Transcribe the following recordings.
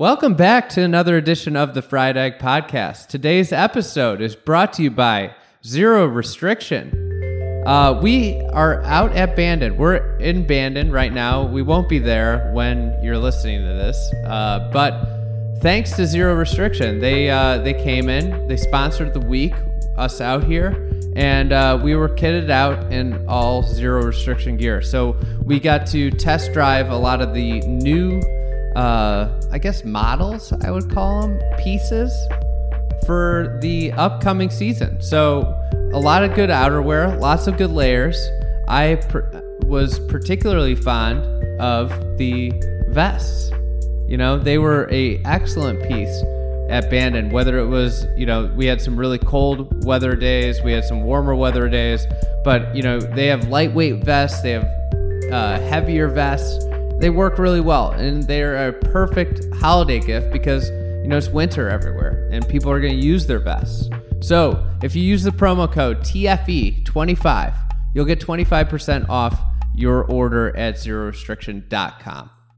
Welcome back to another edition of the Fried Egg Podcast. Today's episode is brought to you by Zero Restriction. Uh, we are out at Bandon. We're in Bandon right now. We won't be there when you're listening to this, uh, but thanks to Zero Restriction, they uh, they came in, they sponsored the week, us out here, and uh, we were kitted out in all Zero Restriction gear. So we got to test drive a lot of the new, uh, I guess, models. I would call them pieces for the upcoming season. So a lot of good outerwear, lots of good layers. I was particularly fond of the vests. You know, they were a excellent piece at Bandon. Whether it was, you know, we had some really cold weather days, we had some warmer weather days, but you know, they have lightweight vests, they have uh, heavier vests. They work really well, and they're a perfect holiday gift because you know it's winter everywhere, and people are going to use their vests. So if you use the promo code TFE25, you'll get 25% off your order at zerorestriction.com.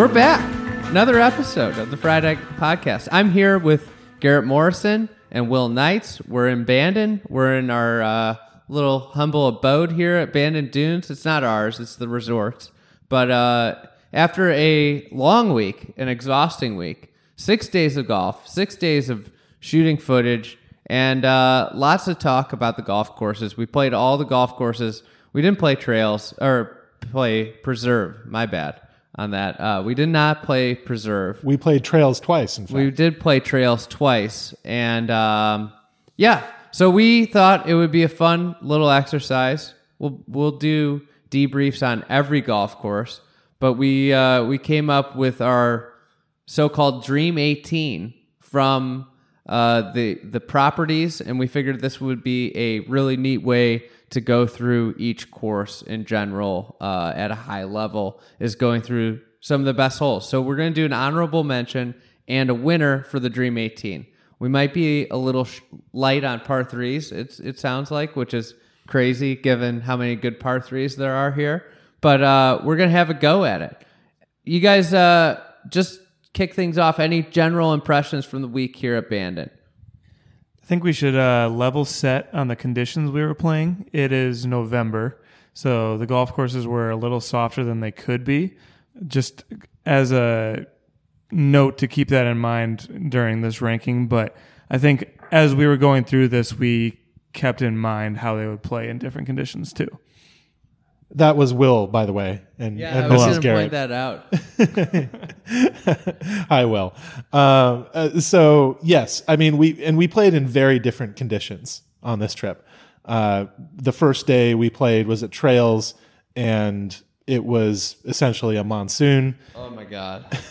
We're back. Another episode of the Fried Egg Podcast. I'm here with Garrett Morrison and Will Knights. We're in Bandon. We're in our uh, little humble abode here at Bandon Dunes. It's not ours, it's the resort. But uh, after a long week, an exhausting week, six days of golf, six days of shooting footage, and uh, lots of talk about the golf courses. We played all the golf courses. We didn't play trails or play preserve. My bad on that. Uh, we did not play preserve. We played Trails twice, in fact. We did play trails twice, and um, yeah, so we thought it would be a fun little exercise. We'll we'll do debriefs on every golf course, but we uh, we came up with our so-called Dream 18 from uh, the the properties, and we figured this would be a really neat way to go through each course in general uh, at a high level. Is going through some of the best holes. So we're going to do an honorable mention and a winner for the Dream 18. We might be a little sh- light on par threes. It's it sounds like, which is crazy given how many good par threes there are here. But uh, we're gonna have a go at it. You guys, uh, just kick things off. Any general impressions from the week here at Bandon? I think we should uh, level set on the conditions we were playing. It is November, so the golf courses were a little softer than they could be. Just as a note to keep that in mind during this ranking, but I think as we were going through this, we kept in mind how they would play in different conditions too. That was Will, by the way, and, and I was gonna point that out. Hi, Will. Um, uh, so yes, I mean we and we played in very different conditions on this trip. Uh, the first day we played was at Trails, and it was essentially a monsoon. Oh my god.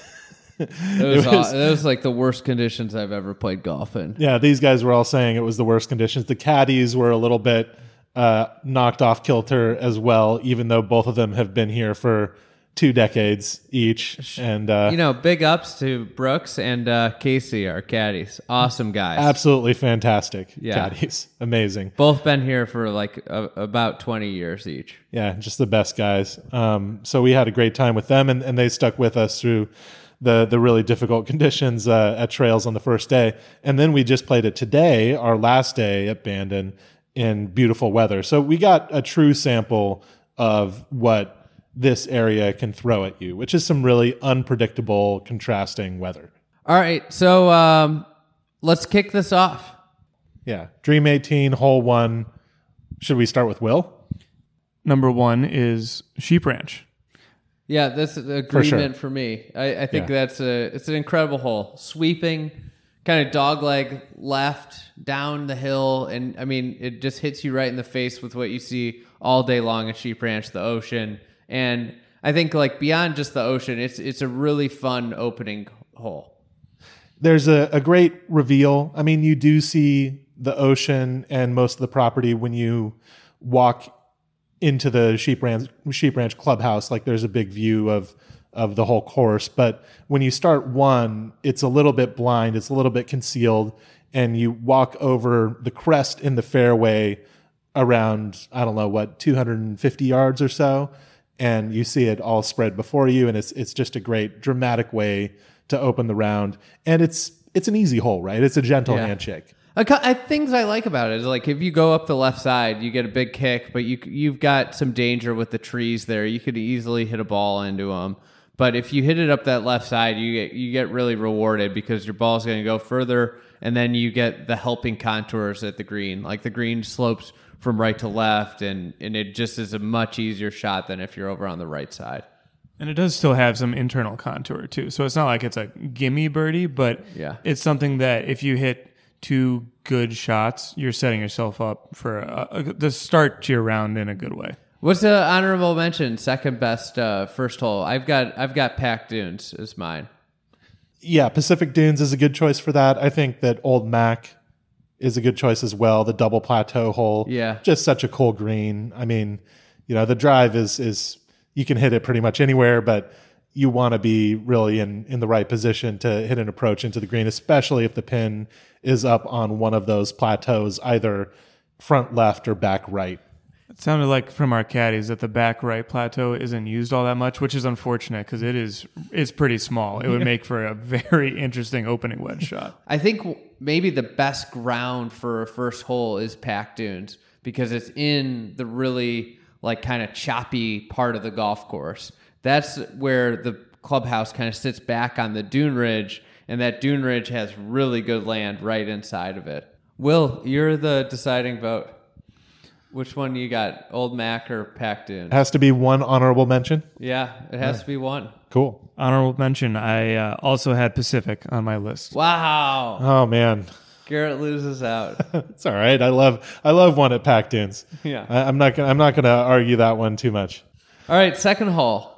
It was, aw- it was like the worst conditions I've ever played golf in. Yeah, these guys were all saying it was the worst conditions. The caddies were a little bit uh, knocked off kilter as well, even though both of them have been here for two decades each. And uh, You know, big ups to Brooks and uh, Casey, our caddies. Awesome guys. absolutely fantastic Yeah. caddies. Amazing. Both been here for like a, about 20 years each. Yeah, just the best guys. Um, so we had a great time with them, and, and they stuck with us through the the really difficult conditions uh, at Trails on the first day. And then we just played it today, our last day at Bandon, in beautiful weather. So we got a true sample of what this area can throw at you, which is some really unpredictable, contrasting weather. All right, so um, let's kick this off. Yeah, Dream 18, hole one. Should we start with Will? Number one is Sheep Ranch. Yeah, that's an sure. agreement for, me. I, I think Yeah. that's a it's an incredible hole. Sweeping, kind of dog leg left down the hill, and I mean it just hits you right in the face with what you see all day long at Sheep Ranch, the ocean, and I think like beyond just the ocean, it's it's a really fun opening hole. There's a, a great reveal. I mean, you do see the ocean and most of the property when you walk into the sheep ranch sheep ranch clubhouse. Like there's a big view of of the whole course. But when you start one, it's a little bit blind, it's a little bit concealed, and you walk over the crest in the fairway around I don't know what 250 yards or so, and you see it all spread before you, and it's it's just a great dramatic way to open the round, and it's it's an easy hole, right? It's a gentle Yeah. handshake. I, things I like about it is like if you go up the left side, you get a big kick, but you you've got some danger with the trees there. You could easily hit a ball into them. But if you hit it up that left side, you get you get really rewarded because your ball's going to go further, and then you get the helping contours at the green. Like the green slopes from right to left, and and it just is a much easier shot than if you're over on the right side. And it does still have some internal contour too. So it's not like it's a gimme birdie, but Yeah. it's something that if you hit two good shots, you're setting yourself up for a, a, the start to your round in a good way. What's the honorable mention? Second best uh, first hole. I've got I've got Pac Dunes as mine. Yeah, Pacific Dunes is a good choice for that. I think that Old Mac is a good choice as well. The double plateau hole. Yeah. Just such a cool green. I mean, you know, the drive is is you can hit it pretty much anywhere, but you want to be really in in the right position to hit an approach into the green, especially if the pin is up on one of those plateaus, either front left or back right. It sounded like from our caddies that the back right plateau isn't used all that much, which is unfortunate because it is it's pretty small. It would make for a very interesting opening wedge shot. I think maybe the best ground for a first hole is Pac Dunes because it's in the really like kind of choppy part of the golf course. That's where the clubhouse kind of sits back on the dune ridge, and that dune ridge has really good land right inside of it. Will, you're the deciding vote. Which one you got, Old Mac or Pac Dunes? Has to be one honorable mention. Yeah, it has to be one. Cool. Honorable mention: I uh, also had Pacific on my list. Wow, Oh man. Garrett loses out. It's all right. I love I love one at Pac Dunes. Yeah. I, I'm not gonna I'm not gonna argue that one too much. All right, second hole.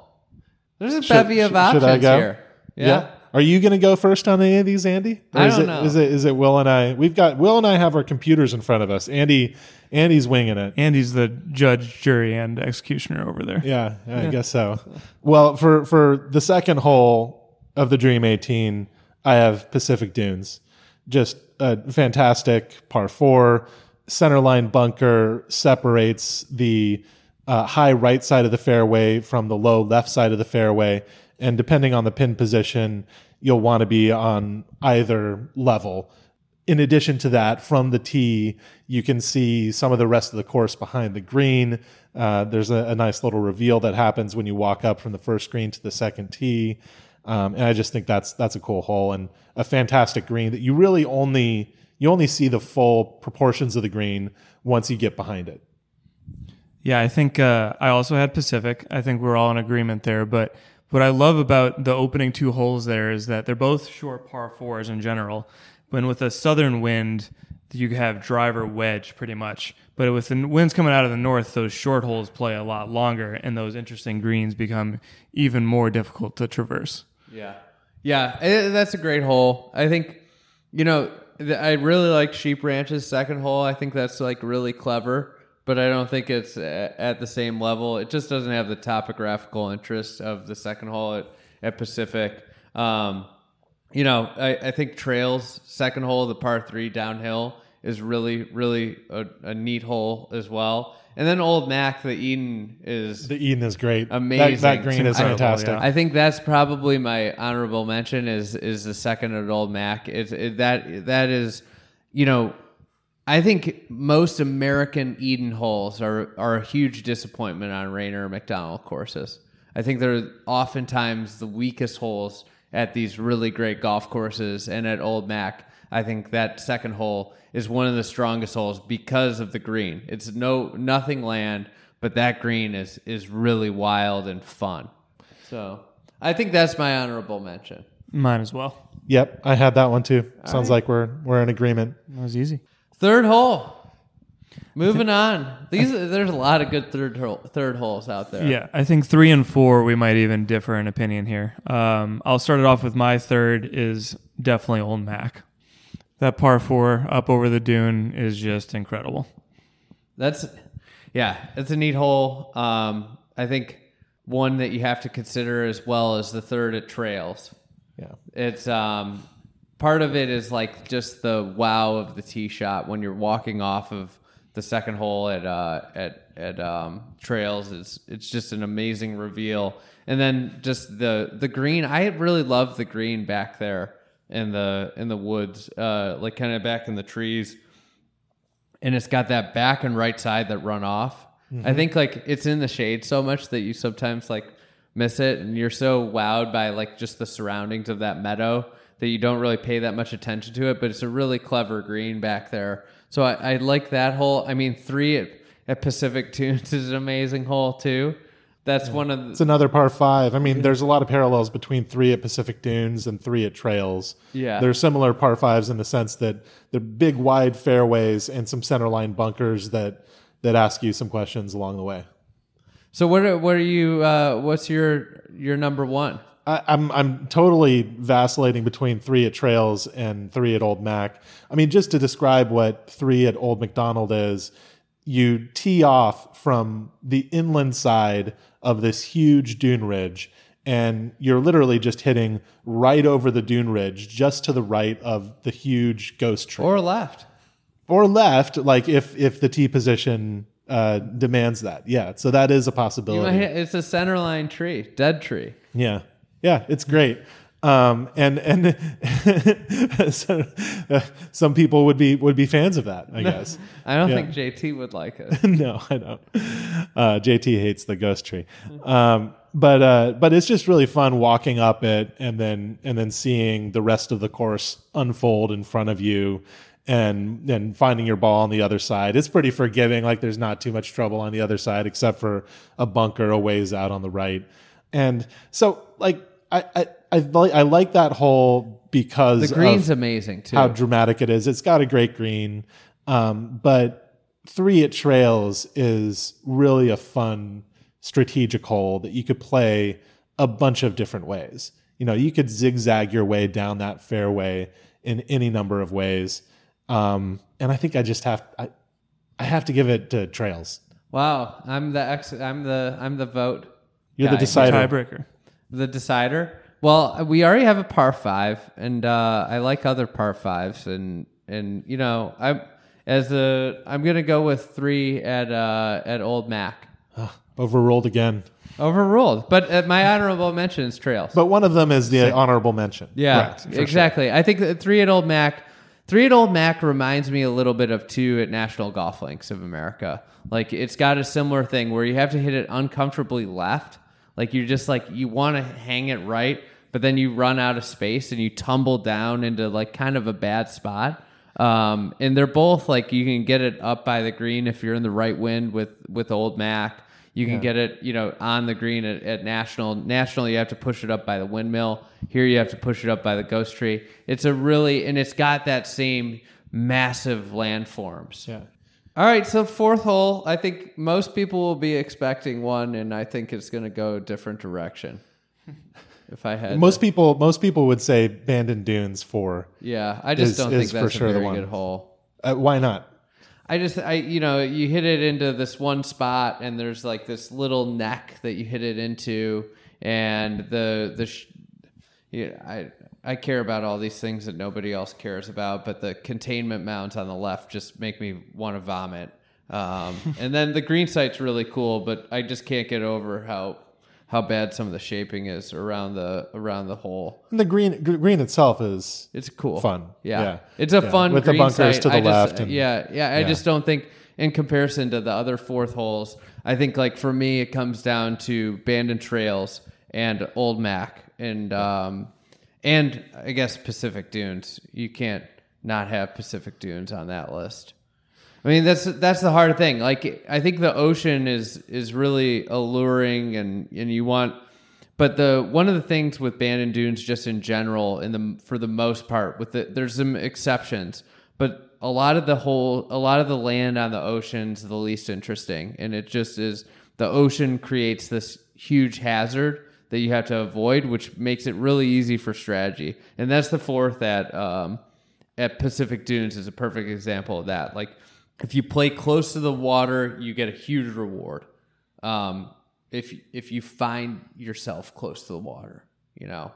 There's a Should- bevy of should- options should I go? here. Yeah. Are you going to go first on any of these, Andy? Or I is don't it, know. Is it is it Will and I? We've got Will and I have our computers in front of us. Andy Andy's winging it. Andy's the judge, jury, and executioner over there. Yeah, I guess so. Well, for for the second hole of the Dream 18, I have Pacific Dunes. Just a fantastic par four. Center line bunker separates the uh, high right side of the fairway from the low left side of the fairway. And depending on the pin position, you'll want to be on either level. In addition to that, from the tee, you can see some of the rest of the course behind the green. Uh, there's a, a nice little reveal that happens when you walk up from the first green to the second tee, um, and I just think that's that's a cool hole and a fantastic green that you really only you only see the full proportions of the green once you get behind it. Yeah, I think uh, I also had Pacific. I think we're all in agreement there. But what I love about the opening two holes there is that they're both short par fours in general. When with a southern wind, you have driver wedge pretty much. But with the winds coming out of the north, those short holes play a lot longer, and those interesting greens become even more difficult to traverse. Yeah. Yeah, eh, that's a great hole. I think, you know, I really like Sheep Ranch's second hole. I think that's like really clever, but I don't think it's a- at the same level. It just doesn't have the topographical interest of the second hole at, at Pacific. Um, you know, I, I think Trails second hole, the par three downhill, is really, really a, a neat hole as well. And then Old Mac, the Eden is The Eden is great. Amazing. That, green is fantastic. yeah. I think that's probably my honorable mention is is the second at Old Mac. It's it, that that is, you know, I think most American Eden holes are are a huge disappointment on Raynor or Macdonald courses. I think they're oftentimes the weakest holes at these really great golf courses and at Old Mac. I think that second hole is one of the strongest holes because of the green. It's no nothing land, but that green is is really wild and fun. So I think that's my honorable mention. Mine as well. Yep, I had that one too. Sounds like we're we're in agreement. That was easy. Third hole. Moving on. These there's a lot of good third hole, third holes out there. Yeah, I think three and four we might even differ in opinion here. Um, I'll start it off with my third is definitely Old Mac. That par four up over the dune is just incredible. That's yeah, it's a neat hole. Um, I think one that you have to consider as well is the third at Trails. Yeah. It's um, part of it is like just the wow of the tee shot when you're walking off of the second hole at uh, at at um, Trails. It's it's just an amazing reveal, and then just the the green. I really love the green back there in the in the woods, uh, like kind of back in the trees and it's got that back and right side that run off. I think like it's in the shade so much that you sometimes like miss it, and you're so wowed by like just the surroundings of that meadow that you don't really pay that much attention to it. But it's a really clever green back there, so I, I like that hole. I mean, three at, at Pacific Dunes is an amazing hole too. That's one of the, It's another par five. I mean, there's a lot of parallels between three at Pacific Dunes and three at Trails. Yeah. They're similar par fives in the sense that they're big, wide fairways and some centerline bunkers that that ask you some questions along the way. so. What are, what are you? Uh, what's your your number one? I, I'm I'm totally vacillating between three at Trails and three at Old Mac. I mean, just to describe what three at Old Macdonald is, you tee off from the inland side of this huge dune ridge, and you're literally just hitting right over the dune ridge, just to the right of the huge ghost tree, Or left? or left, like if if the tee position uh, demands that. Yeah, so that is a possibility. hit- It's a centerline tree, dead tree. Yeah, yeah, it's great. Um, and and so, uh, some people would be would be fans of that, I guess. I don't Yeah. think JT would like it. no, I don't. Uh, JT hates the ghost tree, um, but uh, but it's just really fun walking up it and then and then seeing the rest of the course unfold in front of you. And and finding your ball on the other side, it's pretty forgiving. Like there's not too much trouble on the other side, except for a bunker a ways out on the right. And so, like I I I like I like that hole because The green's of amazing too. how dramatic it is. It's got a great green, um, but three at trails is really a fun strategic hole that you could play a bunch of different ways. You know, you could zigzag your way down that fairway in any number of ways. Um, and I think I just have I, I have to give it to trails. wow, I'm the ex. I'm the I'm the vote. You're the guy. decider. Tiebreaker. The decider. Well, we already have a par five, and uh, I like other par fives, and and you know I'm as a I'm gonna go with three at uh, at Old Mac. Overruled again. Overruled, but uh, my honorable mention is Trails. But one of them is the honorable mention. Yeah, Correct, for sure. exactly. I think that three at Old Mac, three at Old Mac reminds me a little bit of two at National Golf Links of America. Like it's got a similar thing where you have to hit it uncomfortably left. Like you're just like you want to hang it right, but then you run out of space and you tumble down into like kind of a bad spot. Um, and they're both like you can get it up by the green if you're in the right wind with with Old Mac. You can get it, you know, on the green at, at national. National, you have to push it up by the windmill. Here, you have to push it up by the ghost tree. It's a really, and it's got that same massive landforms. Yeah. All right, so fourth hole. I think most people will be expecting one, and I think it's going to go a different direction. if I had Most to- people most people would say Bandon Dunes for. yeah, I just is- don't is think for sure a the very one. good hole. Uh, why not? I just, I, you know, you hit it into this one spot, and there's like this little neck that you hit it into, and the the, sh- yeah, I I care about all these things that nobody else cares about, but the containment mounts on the left just make me want to vomit. Um, and then the green site's really cool, but I just can't get over how how bad some of the shaping is around the around the hole. And the green gr- green itself is It's cool. Fun. Yeah. Yeah. It's a Yeah. fun With the bunkers site. to the I just- left and- yeah, yeah. I Yeah. just don't think in comparison to the other fourth holes, I think like for me it comes down to Bandon Trails and Old Mac and um and I guess Pacific Dunes. You can't not have Pacific Dunes on that list. I mean that's that's the hard thing. Like I think the ocean is is really alluring and and you want but the one of the things with Bandon Dunes just in general in the for the most part with the there's some exceptions but a lot of the whole a lot of the land on the ocean's the least interesting and it just is the ocean creates this huge hazard that you have to avoid which makes it really easy for strategy and that's the fourth at um, at pacific dunes is a perfect example of that like if you play close to the water you get a huge reward um, if if you find yourself close to the water you know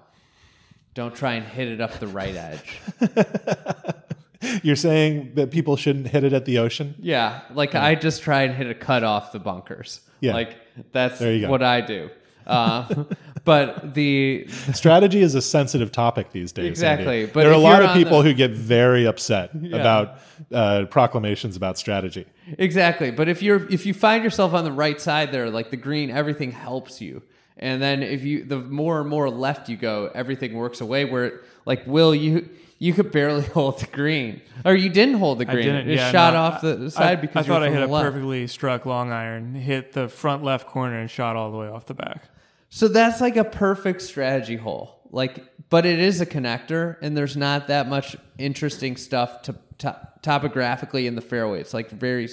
don't try and hit it up the right edge You're saying that people shouldn't hit it at the ocean? Yeah, like I just try and hit a cut off the bunkers. Yeah. like that's There you go. what I do. Uh, but the Strategy is a sensitive topic these days. Exactly, Andy. but there are a lot of people the- who get very upset about uh, proclamations about strategy. exactly. But if you're if you find yourself on the right side there, like the green, everything helps you. And then if you the more and more left you go, everything works away. Where like Will, you you could barely hold the green, or you didn't hold the I green. didn't. it yeah, shot no, off the side I, because I thought I hit a left. perfectly struck long iron, hit the front left corner, and shot all the way off the back. So that's like a perfect strategy hole. Like, but it is a connector, and there's not that much interesting stuff to, to topographically in the fairway. It's like very,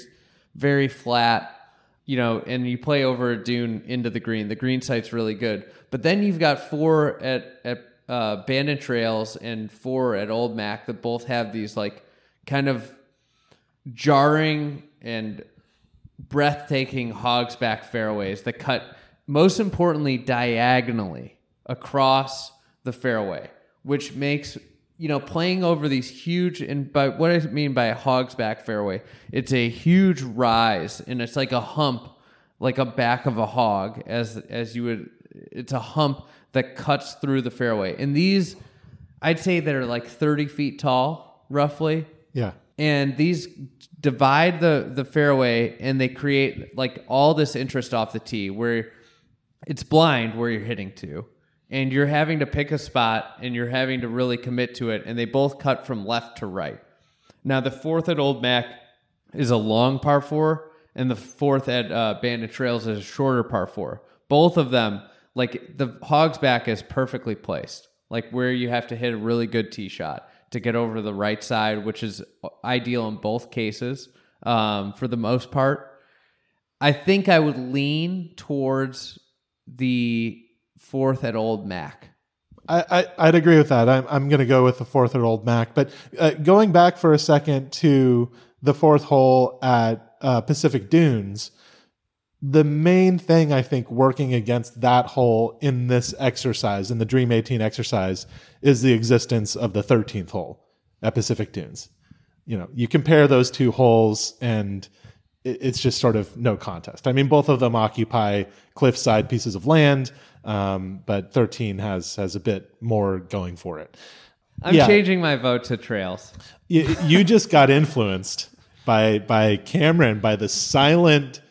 very flat, you know. And you play over a dune into the green. The green site's really good, but then you've got four at at uh, Bandon Trails and four at Old Mac that both have these like kind of jarring and breathtaking hogsback fairways that cut most importantly diagonally across the fairway which makes you know playing over these huge and by what i mean by a hogsback fairway it's a huge rise and it's like a hump like a back of a hog as as you would it's a hump that cuts through the fairway and these i'd say they're like 30 feet tall roughly Yeah. and these divide the the fairway and they create like all this interest off the tee where it's blind where you're hitting to and you're having to pick a spot and you're having to really commit to it and they both cut from left to right. Now the fourth at old mac is a long par four and the fourth at uh, bandon trails is a shorter par four. Both of them like the hog's back is perfectly placed like where you have to hit a really good tee shot to get over to the right side which is ideal in both cases um, for the most part. I think I would lean towards the fourth at Old Mac. I, I, I'd agree with that. I'm, I'm going to go with the fourth at Old Mac. But uh, going back for a second to the fourth hole at uh, Pacific Dunes, the main thing I think working against that hole in this exercise, in the Dream 18 exercise, is the existence of the 13th hole at Pacific Dunes. You know, you compare those two holes and it's just sort of no contest. I mean, both of them occupy cliffside pieces of land, um, but 13 has has a bit more going for it. I'm Yeah. changing my vote to Trails. You, you just got influenced by by Cameron by the silent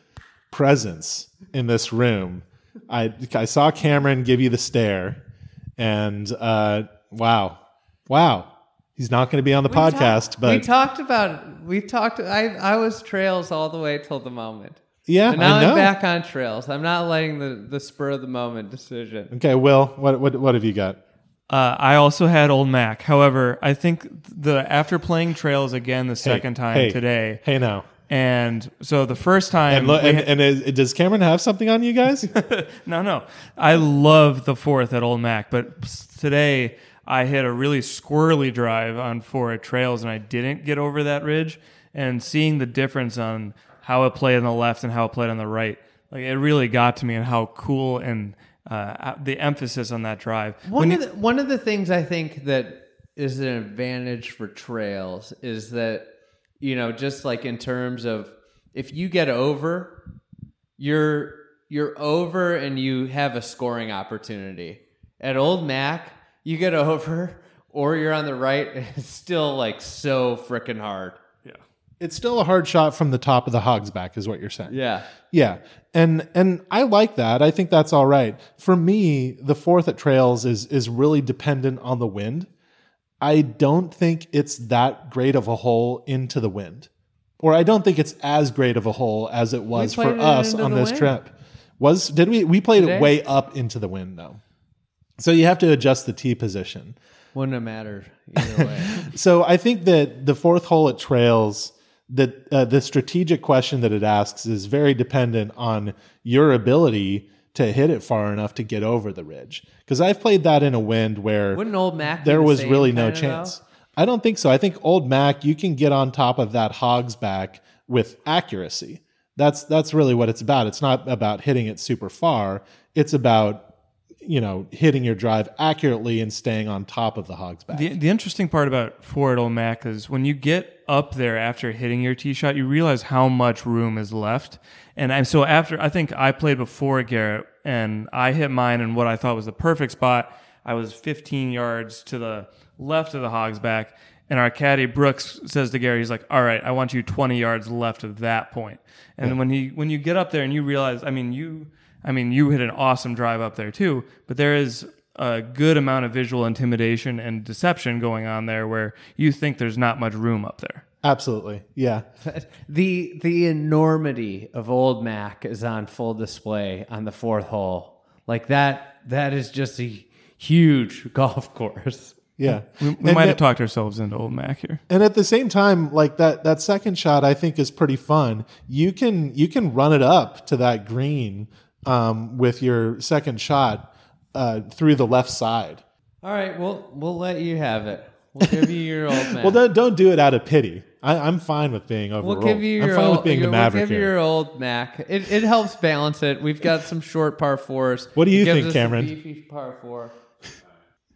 presence in this room. I I saw Cameron give you the stare, and uh, wow, wow, he's not going to be on the podcast, we but we talked about we talked. I I was Trails all the way till the moment, yeah, and now I know. I'm back on Trails. I'm not letting the the spur of the moment decision. Okay, Will, what what what have you got? Uh, I also had Old Mac. However, I think the after playing Trails again the second time hey, today, Hey, now. and so the first time, And, look, we and, had- and is, does Cameron have something on you guys? no, no, I love the fourth at Old Mac, but today I hit a really squirrely drive on four at Trails, and I didn't get over that ridge. And seeing the difference on how it played on the left and how it played on the right, like it really got to me and how cool and uh, the emphasis on that drive. One of the, one of the things I think that is an advantage for trails is that you know just like in terms of if you get over, you're you're over and you have a scoring opportunity. At Old Mac, you get over or you're on the right, it's still like so freaking hard. Yeah. it's still a hard shot from the top of the hog's back, is what you're saying. Yeah. Yeah. And and I like that. I think that's all right. For me, the fourth at trails is is really dependent on the wind. I don't think it's that great of a hole into the wind. Or I don't think it's as great of a hole as it was for it us on this wind. trip. Was did we we played Today? it way up into the wind though. So you have to adjust the tee position. Wouldn't have mattered either way. So I think that the fourth hole at Trails, that uh, the strategic question that it asks is very dependent on your ability to hit it far enough to get over the ridge. Because I've played that in a wind where Wouldn't old Mac? there was really no chance. I don't think so. I think Old Mac, you can get on top of that hog's back with accuracy. That's that's really what it's about. It's not about hitting it super far. It's about you know hitting your drive accurately and staying on top of the hog's back. The, the interesting part about Ford Old Mac is when you get up there after hitting your tee shot, you realize how much room is left. And I'm so after I think I played before Garrett, and I hit mine in what I thought was the perfect spot. I was 15 yards to the left of the hog's back, and our caddy Brooks says to Gary, he's like, "All right, I want you 20 yards left of that point." And when he when you get up there and you realize, I mean, you I mean, you hit an awesome drive up there too, but there is a good amount of visual intimidation and deception going on there where you think there's not much room up there. Absolutely, yeah. The the enormity of old Mac is on full display on the fourth hole. Like that that is just a huge golf course. Yeah, We, we might have talked ourselves into old Mac here. and at the same time like that that second shot i think is pretty fun you can you can run it up to that green um, with your second shot uh, through the left side All right, we'll we'll let you have it. We'll give you your old Mac. well don't, don't do it out of pity I, i'm fine with being We'll give you i'm your fine old, with being the we'll maverick give you here. your old Mac. It, it helps balance it. We've got some short par fours. What do you It gives think, us a Cameron? beefy par four.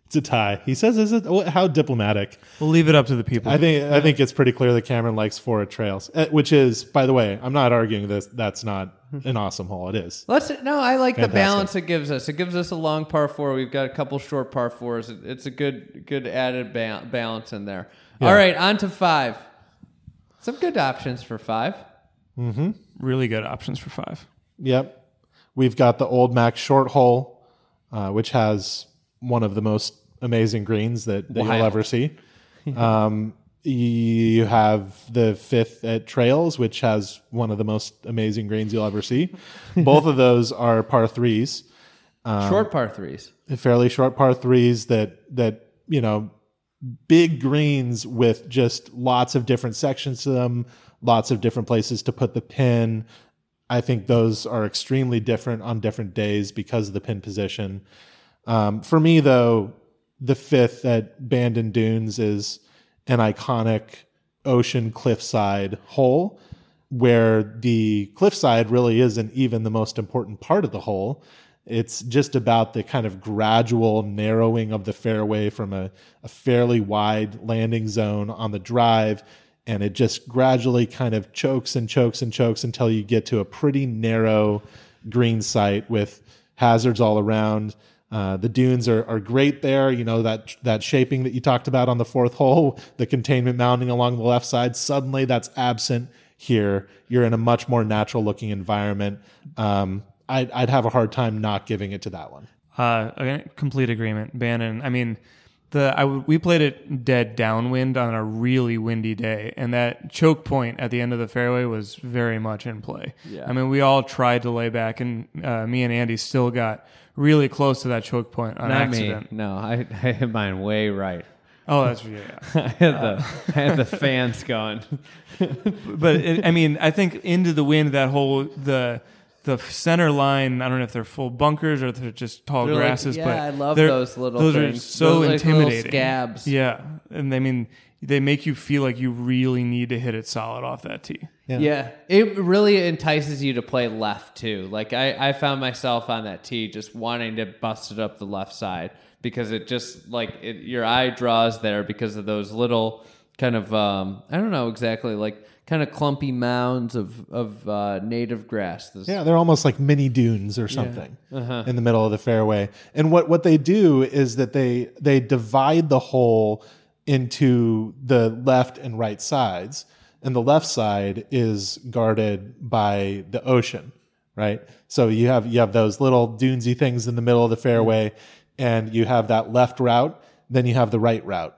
it's a tie he says is it how diplomatic We'll leave it up to the people. i think i think it's pretty clear that cameron likes four at trails uh, which is by the way i'm not arguing this that's not an awesome hole it is Let's no. I like the balance it gives us. It gives us a long par four. We've got a couple short par fours. It's a good good added ba- balance in there. All right, on to five. Some good options for five. Mm-hmm. really good options for five. Yep. We've got the old Mac short hole, uh, which has one of the most amazing greens that, that you'll ever see. Um, you have the fifth at Trails, which has one of the most amazing greens you'll ever see. Both of those are par threes, Um, short par threes. fairly short par threes that that you know big greens with just lots of different sections to them, lots of different places to put the pin. I think those are extremely different on different days because of the pin position. Um, for me, though, the fifth at Bandon Dunes is an iconic ocean cliffside hole where the cliffside really isn't even the most important part of the hole. It's just about the kind of gradual narrowing of the fairway from a, a fairly wide landing zone on the drive. And it just gradually kind of chokes and chokes and chokes until you get to a pretty narrow green site with hazards all around. Uh, the dunes are, are great there. You know that that shaping that you talked about on the fourth hole, the containment mounting along the left side. Suddenly, that's absent here. You're in a much more natural looking environment. Um, I'd, I'd have a hard time not giving it to that one. Uh, complete agreement. Bandon. I mean, the I w- we played it dead downwind on a really windy day, and that choke point at the end of the fairway was very much in play. Yeah. I mean, we all tried to lay back, and uh, me and Andy still got really close to that choke point on Not accident. me. No, I, I had mine way right. Oh, that's yeah. yeah. I had the I had the fans going. but it, I mean, I think into the wind that whole the the center line. I don't know if they're full bunkers or if they're just tall They're like- grasses. yeah, but I love those little Those things. are so Those, like, intimidating. scabs. Yeah, and I mean, they make you feel like you really need to hit it solid off that tee. Yeah. it really entices you to play left too. Like I, I found myself on that tee just wanting to bust it up the left side because it just like it, your eye draws there because of those little kind of um, I don't know exactly like kind of clumpy mounds of of uh, native grass. This- Yeah, they're almost like mini dunes or something in the middle of the fairway. And what what they do is that they they divide the hole into the left and right sides, and the left side is guarded by the ocean, right? So you have you have those little dunesy things in the middle of the fairway, and you have that left route, then you have the right route.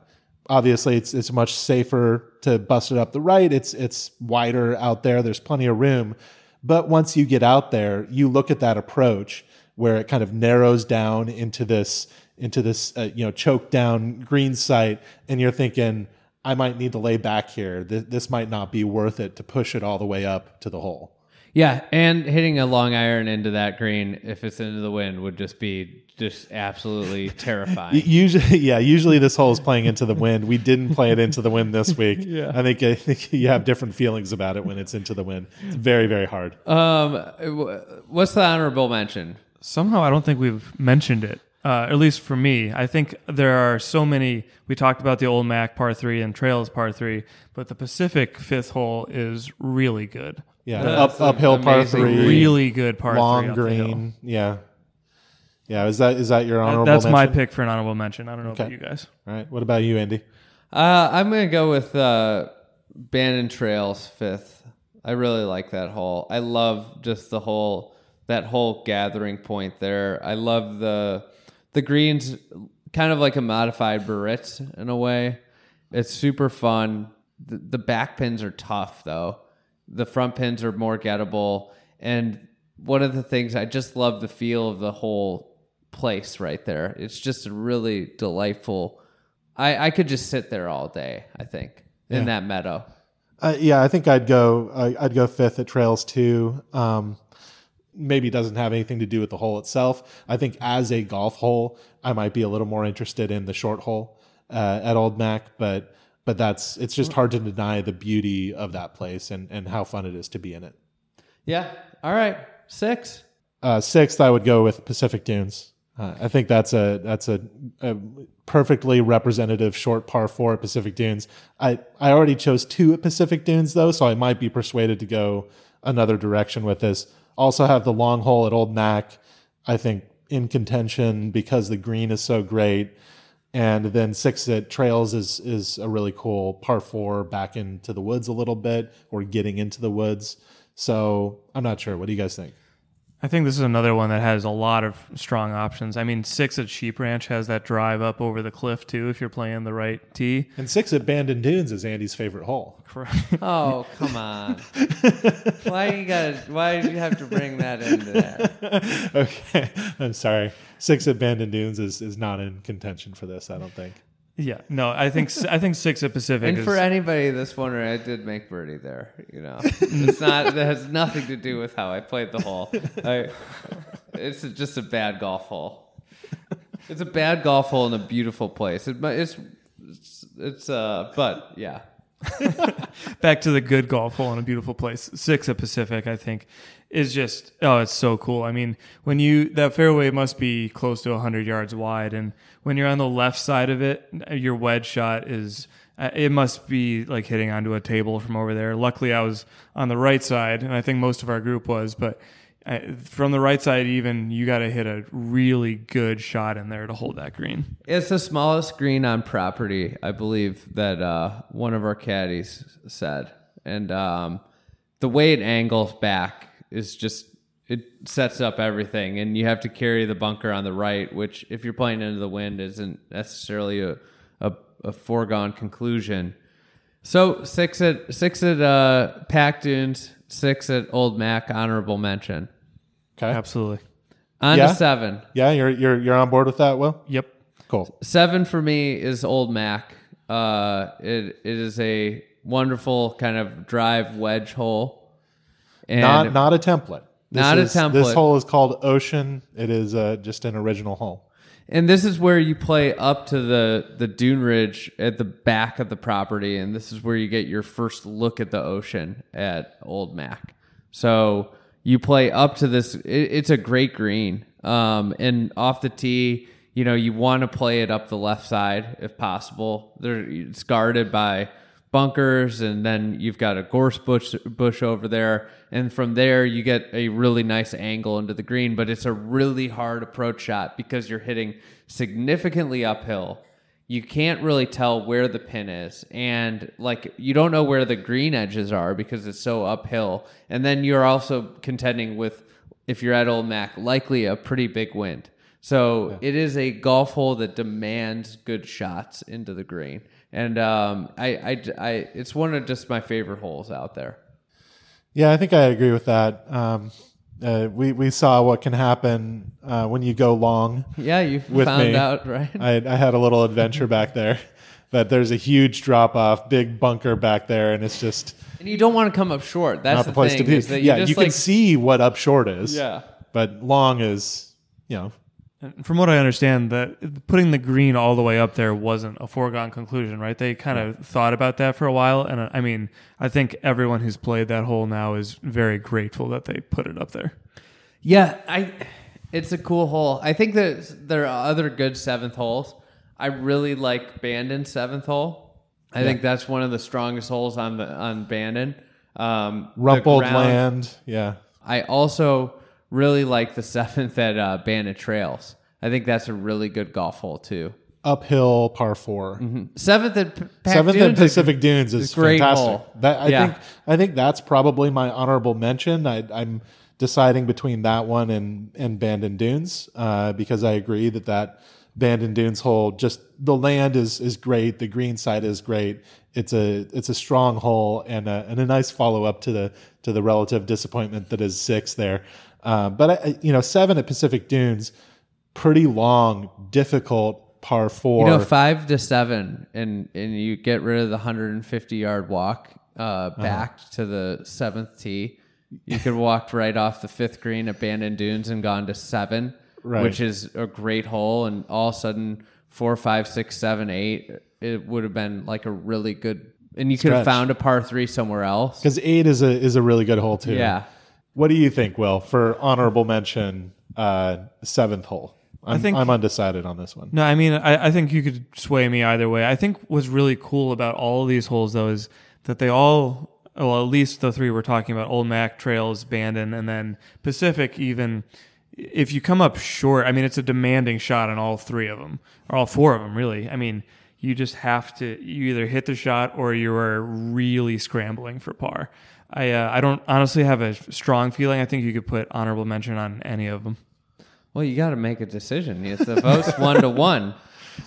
Obviously it's it's much safer to bust it up the right. It's it's wider out there. There's plenty of room. But once you get out there you look at that approach where it kind of narrows down into this into this uh, you know choked down green site, and you're thinking. I might need to lay back here. Th- this might not be worth it to push it all the way up to the hole. Yeah, and hitting a long iron into that green if it's into the wind would just be just absolutely terrifying. Usually, yeah. Usually, this hole is playing into the wind. We didn't play it into the wind this week. yeah. I think I think you have different feelings about it when it's into the wind. It's very, very hard. Um, what's the honorable mention? Somehow, I don't think we've mentioned it. Uh, at least for me, I think there are so many. We talked about the Old Mac par three and Trails par three, but the Pacific fifth hole is really good. Yeah, That's up uphill par amazing. three, Really good par long three. up the hill. green. Yeah, yeah. Is that is that your honorable? Mention? That's my pick for an honorable mention. I don't know about you guys. All right. What about you, Andy? Uh, I'm gonna go with uh, Bandon Trails fifth. I really like that hole. I love just the whole that whole gathering point there. I love the the greens, kind of like a modified Biarritz in a way. It's super fun. The, the back pins are tough though. The front pins are more gettable, and one of the things I just love the feel of the whole place right there. It's just a really delightful. I, I could just sit there all day. I think in that meadow. Uh, yeah, I think I'd go. I I'd go fifth at Trails two. Um, maybe doesn't have anything to do with the hole itself. I think as a golf hole, I might be a little more interested in the short hole uh, at Old Mac, but but that's it's just hard to deny the beauty of that place and and how fun it is to be in it. Yeah. All right. Six. Uh, sixth, I would go with Pacific Dunes. Uh, I think that's a that's a, a perfectly representative short par four at Pacific Dunes. I I already chose two at Pacific Dunes though, so I might be persuaded to go another direction with this. Also have the long hole at Old Mac. I think in contention because the green is so great, and then six at Trails is is a really cool par four back into the woods a little bit or getting into the woods. So I'm not sure. What do you guys think? I think this is another one that has a lot of strong options. I mean, six at Sheep Ranch has that drive up over the cliff too, if you're playing the right tee. And six at Bandon Dunes is Andy's favorite hole. Oh come on! why you gotta? Why do you have to bring that into that? okay, I'm sorry. Six at Bandon Dunes is, is not in contention for this. I don't think. Yeah, no, I think I think six at Pacific. And is, for anybody that's wondering, I did make birdie there. You know, it's not. That has nothing to do with how I played the hole. I, it's just a bad golf hole. It's a bad golf hole in a beautiful place. It, it's, it's, it's uh, but yeah. back to the good golf hole in a beautiful place. Six at Pacific, I think, is just oh, it's so cool. I mean, when you that fairway must be close to hundred yards wide, and when you're on the left side of it, your wedge shot is uh, it must be like hitting onto a table from over there. Luckily, I was on the right side, and I think most of our group was, but. uh, From the right side, even you got to hit a really good shot in there to hold that green. It's the smallest green on property, I believe that uh, one of our caddies said, and um, the way it angles back is just it sets up everything, and you have to carry the bunker on the right, which if you're playing into the wind isn't necessarily a a, a foregone conclusion. So six at six at uh, Pac Dunes, six at Old Mac, honorable mention. Okay. Absolutely. On Yeah. to seven. Yeah, you're you're you're on board with that, Will? Yep. Cool. Seven for me is Old Mac. Uh, it it is a wonderful kind of drive wedge hole, and not not a template. This Not a template. This hole is called Ocean. It is uh, just an original hole. and this is where you play up to the the dune ridge at the back of the property, and this is where you get your first look at the ocean at Old Mac. So you play up to this. It, it's a great green, um, and off the tee. You know, you want to play it up the left side if possible. There, it's guarded by bunkers, and then you've got a gorse bush bush over there, and from there you get a really nice angle into the green. But it's a really hard approach shot because you're hitting significantly uphill. You can't really tell where the pin is, and like you don't know where the green edges are because it's so uphill. And then you're also contending with, if you're at Old Mac, likely a pretty big wind. So it is a golf hole that demands good shots into the green, and um, I, I, I, it's one of just my favorite holes out there. Yeah, I think I agree with that. Um, uh, we we saw what can happen uh, when you go long. Yeah, you found me. out, right? I, I had a little adventure back there. That there's a huge drop off, big bunker back there, and it's just and you don't want to come up short. That's not the, the place thing. to be. yeah, you like, can see what up short is. Yeah. but long is you know And From what I understand, that putting the green all the way up there wasn't a foregone conclusion, right? They kind of thought about that for a while, and uh, I mean, I think everyone who's played that hole now is very grateful that they put it up there. Yeah, I. It's a cool hole. I think that there are other good seventh holes. I really like Bandon's seventh hole. I think that's one of the strongest holes on the on Bandon. Um, rumpled ground- land. Yeah, I also really like the seventh at uh, Bandon Trails. I think that's a really good golf hole too. uphill par 4 Seventh at P- Seventh and Dunes is- Pacific Dunes is great fantastic. hole. That I Yeah. think I think that's probably my honorable mention. I, I'm deciding between that one and and Bandon Dunes uh, because I agree that that Bandon Dunes hole just the land is is great. The green side is great. It's a it's a strong hole and a, and a nice follow up to the to the relative disappointment that is six there. Um, but I, I- you know seven at Pacific Dunes, pretty long, difficult par four. You know, five to seven, and and you get rid of the 150 yard walk uh, Uh-huh. back to the seventh tee. You could walk right off the fifth green at Bandon Dunes and gone to seven, Right. which is a great hole. And all of a sudden, four, five, six, seven, eight, it would have been like a really good. And you could have found a par three somewhere else. because eight is a is a really good hole too. Yeah. What do you think, Will, for honorable mention, uh, seventh hole? I'm, think- I'm undecided on this one. No, I mean, I, I think you could sway me either way. I think what's really cool about all of these holes, though, is that they all, well, at least the three we're talking about, Old Mac, Trails, Bandon, and then Pacific, even, if you come up short, I mean, it's a demanding shot on all three of them, or all four of them, really. I mean, you just have to, you either hit the shot or you are really scrambling for par. I, uh, I don't honestly have a strong feeling. I think you could put honorable mention on any of them. Well, you got to make a decision. It's the vote's one to one.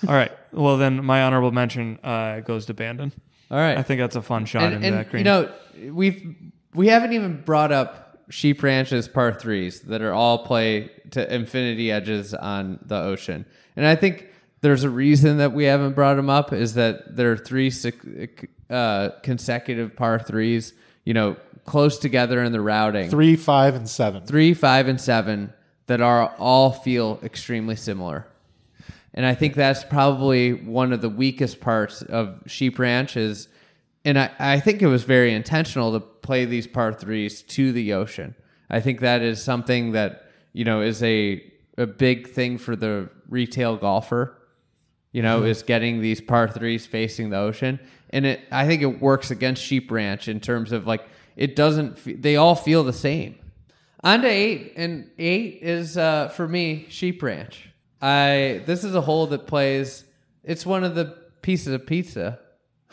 All right. Well, then my honorable mention uh, goes to Bandon. All right. I think that's a fun shot and, into and, that green. You know, we've we haven't even brought up Sheep Ranch's par threes that are all play to infinity edges on the ocean, and I think there's a reason that we haven't brought them up is that there are three uh, consecutive par threes, you know, close together in the routing, Three, five, and seven. three, five, and seven that are all feel extremely similar. And I think that's probably one of the weakest parts of Sheep Ranch is, and I, I think it was very intentional to play these par threes to the ocean. I think that is something that, you know, is a, a big thing for the retail golfer, you know, is getting these par threes facing the ocean. And it, I think it works against Sheep Ranch in terms of like, it doesn't, fe- they all feel the same. On to eight, and eight is uh, for me Sheep Ranch. I this is a hole that plays. It's one of the pieces of pizza,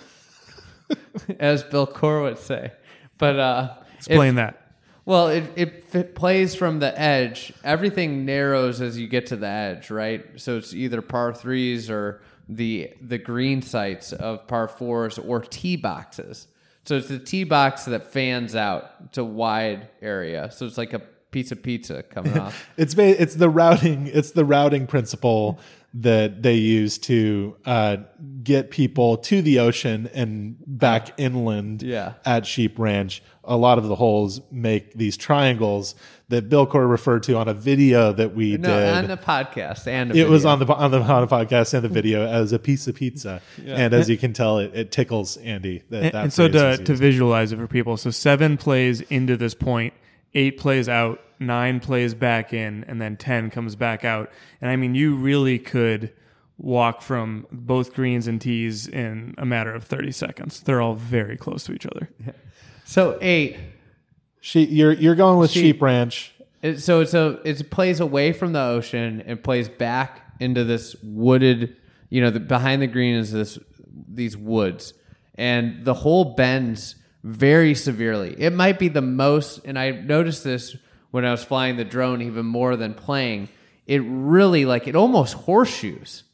as Bill Coore would say. But uh, Explain it- that. Well, it, it it plays from the edge. Everything narrows as you get to the edge, right? So it's either par threes or the the green sites of par fours or tee boxes. So it's the tee box that fans out. to wide area. So it's like a piece of pizza coming off. It's ba- it's the routing it's the routing principle that they use to uh, get people to the ocean and back inland Yeah. at Sheep Ranch. A lot of the holes make these triangles that Bill Coore referred to on a video that we No, did. on the podcast and it was on the on the on the podcast and the video as a piece of pizza, Mm-hmm. and as you can tell, it, it tickles Andy. That, And, that and so to, to visualize it for people, so seven plays into this point, eight plays out, nine plays back in, and then 10 comes back out. And I mean, you really could walk from both greens and tees in a matter of 30 seconds. They're all very close to each other. So eight. She, you're you're going with Sheep. Sheep Ranch. It, so it's a it plays away from the ocean and plays back into this wooded. You know, the, behind the green is this these woods, and the hole bends very severely. It might be the most, and I noticed this when I was flying the drone even more than playing. It really like it almost horseshoes.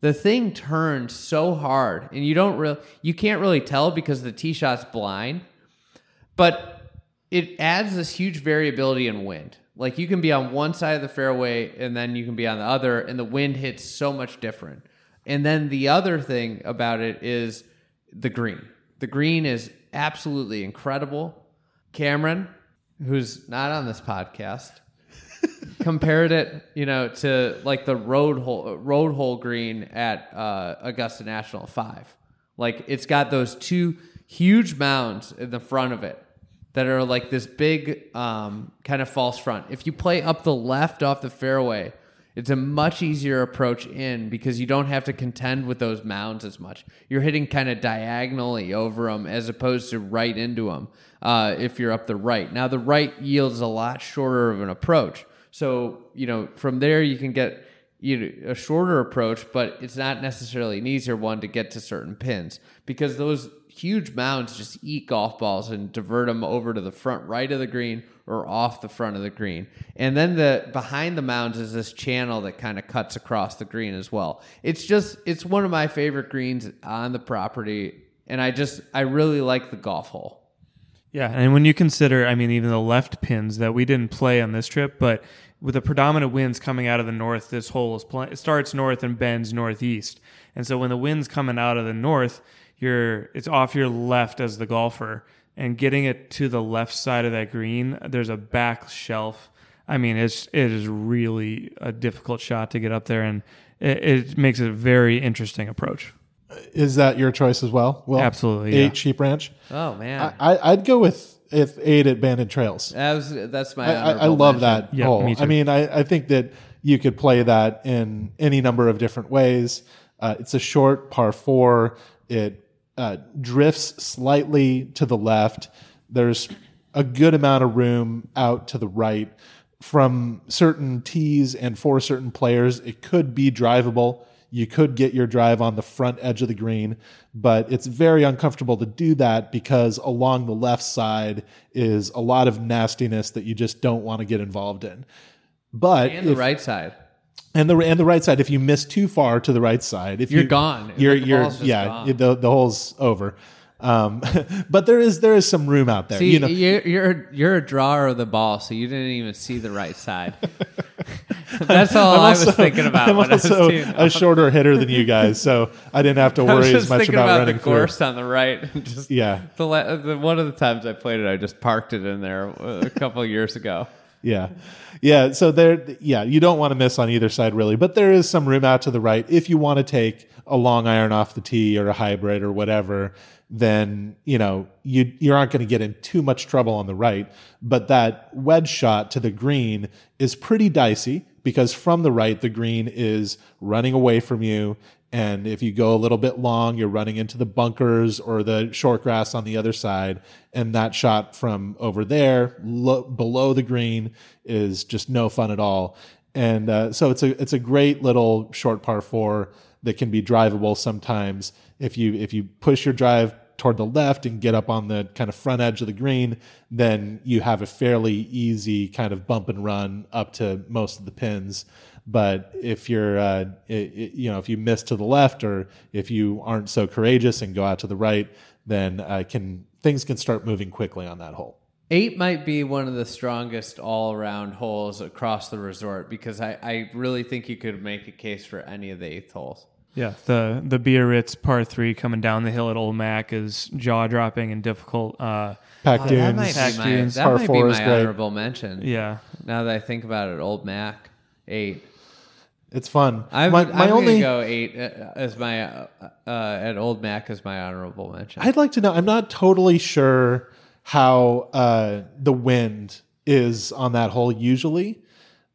The thing turns so hard, and you don't really you can't really tell because the tee shot's blind but it adds this huge variability in wind. Like you can be on one side of the fairway and then you can be on the other, and the wind hits so much different. And then the other thing about it is the green. The green is absolutely incredible. Cameron, who's not on this podcast, compared it, you know, to like the road hole road hole green at uh, Augusta National Five. Like it's got those two huge mounds in the front of it that are like this big um, kind of false front. If you play up the left off the fairway, it's a much easier approach in because you don't have to contend with those mounds as much. You're hitting kind of diagonally over them as opposed to right into them uh, if you're up the right. Now, the right yields a lot shorter of an approach. So, you know, from there you can get you know, a shorter approach, but it's not necessarily an easier one to get to certain pins because those huge mounds just eat golf balls and divert them over to the front right of the green or off the front of the green. And then the behind the mounds is this channel that kind of cuts across the green as well. It's just it's one of my favorite greens on the property and I just I really like the golf hole. Yeah, and when you consider, I mean, even the left pins that we didn't play on this trip, but with the predominant winds coming out of the north, this hole is pl- it starts north and bends northeast. And so when the wind's coming out of the north, you're it's off your left as the golfer, and getting it to the left side of that green, there's a back shelf. I mean, it's it is really a difficult shot to get up there, and it, it makes it a very interesting approach. Is that your choice as well? Well, Absolutely, Eight yeah. Sheep Ranch. Oh man. I, I'd go with if eight at Bandon Trails. that was that's my I, I, I love mention. that Yeah, hole. me I mean, I, I think that you could play that in any number of different ways. Uh, it's a short par four. It uh, drifts slightly to the left. There's a good amount of room out to the right. From certain tees and for certain players, it could be drivable. You could get your drive on the front edge of the green, but it's very uncomfortable to do that because along the left side is a lot of nastiness that you just don't want to get involved in. But And the if- right side. And the and the right side, if you miss too far to the right side, if You're you, gone. You're The you're yeah, gone. the the hole's over. Um, but there is there is some room out there. See, you know, you're, you're you're a drawer of the ball, so you didn't even see the right side. That's all I'm I also- was thinking about I'm when also I was a shorter hitter than you guys, so I didn't have to worry as much about, about, the running through. course on the right. Just Yeah. the, the one of the times I played it, I just parked it in there a couple years ago. Yeah. Yeah. So there, yeah, you don't want to miss on either side really, but there is some room out to the right. If you want to take a long iron off the tee or a hybrid or whatever, then, you know, you, you aren't going to get in too much trouble on the right. But that wedge shot to the green is pretty dicey because from the right, the green is running away from you. And if you go a little bit long, you're running into the bunkers or the short grass on the other side. And that shot from over there, lo- below the green, is just no fun at all. And uh, so it's a it's a great little short par four that can be drivable sometimes if you if you push your drive toward the left and get up on the kind of front edge of the green, then you have a fairly easy kind of bump and run up to most of the pins. But if you're, uh, i- i- you know, if you miss to the left or if you aren't so courageous and go out to the right, then uh, can things can start moving quickly on that hole. Eight might be one of the strongest all around holes across the resort because I, I really think you could make a case for any of the eighth holes. Yeah, the the Biarritz par three coming down the hill at Old Mac is jaw dropping and difficult. Uh, Pac Oh, that might Pac be my, dunes, that might be four is my great. honorable mention. yeah, Now that I think about it, Old Mac, eight. It's fun. I'm, my I'm only, go eight uh, as my uh, uh, at Old Mac as my honorable mention. I'd like to know. I'm not totally sure how uh, the wind is on that hole usually,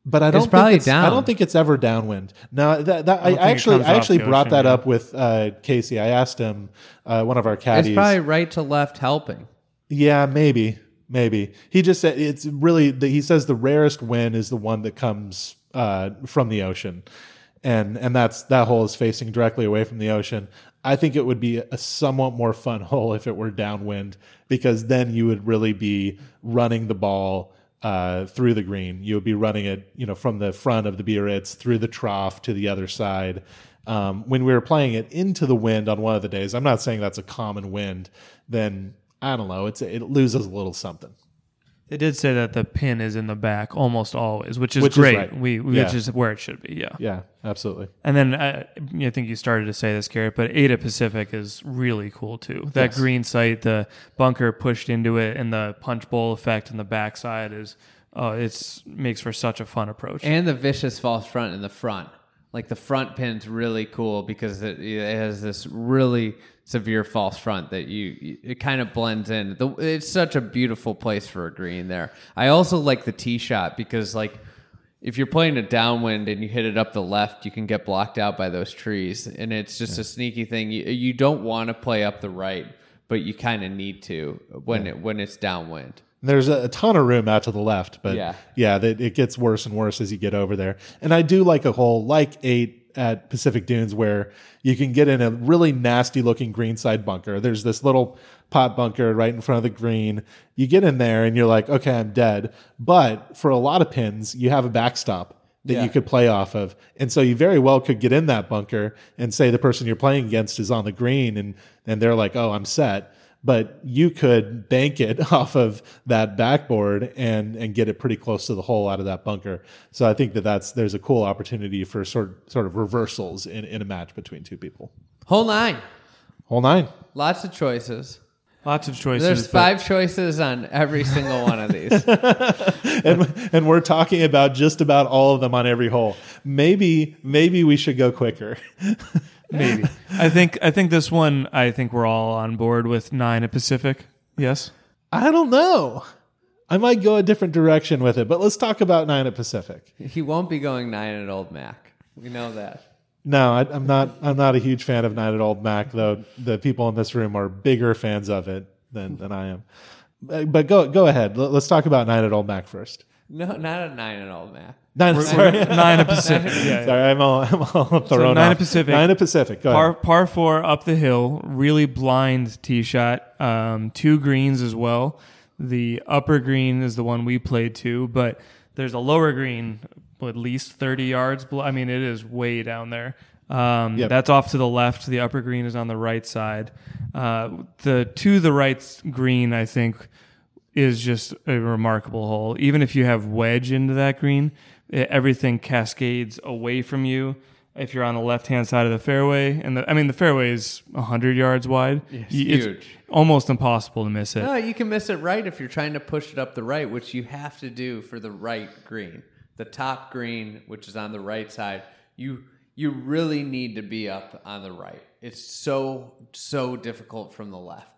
but I don't think probably it's, I don't think it's ever downwind. No, that, that I, think it actually I actually brought ocean, that yeah. up with uh, Casey. I asked him, uh, one of our caddies. it's probably right to left helping. Yeah, maybe, maybe. He just said it's really. The, he says the rarest wind is the one that comes uh, from the ocean, and and that's that hole is facing directly away from the ocean. I think it would be a somewhat more fun hole if it were downwind because then you would really be running the ball uh, through the green. You would be running it, you know, from the front of the Biarritz through the trough to the other side. Um, when we were playing it into the wind on one of the days, I'm not saying that's a common wind. Then I don't know. It's it loses a little something. They did say that the pin is in the back almost always, which is Which is great. right. We, we Yeah. which is where it should be. Yeah. Yeah, absolutely. And then uh, I think you started to say this, Garrett, but Ada Pacific is really cool too. That Yes. green site, the bunker pushed into it, and the punch bowl effect in the backside is, oh, it's makes for such a fun approach. And the vicious false front in the front. Like the front pin's really cool because it, it has this really severe false front that you, it kind of blends in. The, it's such a beautiful place for a green there. I also like the tee shot because like if you're playing a downwind and you hit it up the left, you can get blocked out by those trees, and it's just a sneaky thing. You, you don't want to play up the right, but you kind of need to when it when it's downwind. There's a, a ton of room out to the left, but Yeah. yeah, that it gets worse and worse as you get over there. And I do like a hole like eight at Pacific Dunes where you can get in a really nasty looking greenside bunker. There's this little pot bunker right in front of the green. You get in there and you're like, okay, I'm dead. But for a lot of pins, you have a backstop that Yeah. you could play off of. And so you very well could get in that bunker and say the person you're playing against is on the green and, and they're like, oh, I'm set. But you could bank it off of that backboard and, and get it pretty close to the hole out of that bunker. So I think that that's, there's a cool opportunity for sort, sort of reversals in, in a match between two people. Hole nine, Hole nine. lots of choices. Lots of choices. There's but- five choices on every single one of these. and and we're talking about just about all of them on every hole. Maybe maybe we should go quicker. Maybe. I think I think this one I think we're all on board with nine at Pacific. Yes. I don't know. I might go a different direction with it, but let's talk about nine at Pacific. he won't be going nine at Old Mac. We know that. No, I, I'm not. I'm not a huge fan of nine at Old Mac, though. The people in this room are bigger fans of it than than I am. But but go go ahead. Let's talk about nine at Old Mac first. No, not a nine at Old Mac. Nine. sorry, Nine at Pacific. Yeah. yeah. sorry. I'm all I'm all thrown nine off. at Pacific. Nine at Pacific. Go Par ahead. par four up the hill, really blind tee shot. Um, two greens as well. The upper green is the one we played to, but there's a lower green, at least 30 yards. Below. I mean, it is way down there. Um, Yep. That's off to the left. The upper green is on the right side. Uh, the to the right green, I think, is just a remarkable hole. Even if you have wedge into that green, it, everything cascades away from you. If you're on the left hand side of the fairway, and the, I mean the fairway is hundred yards wide, It's huge. almost impossible to miss it. No, you can miss it right if you're trying to push it up the right, which you have to do for the right green. The top green, which is on the right side, you you really need to be up on the right. It's so so difficult from the left.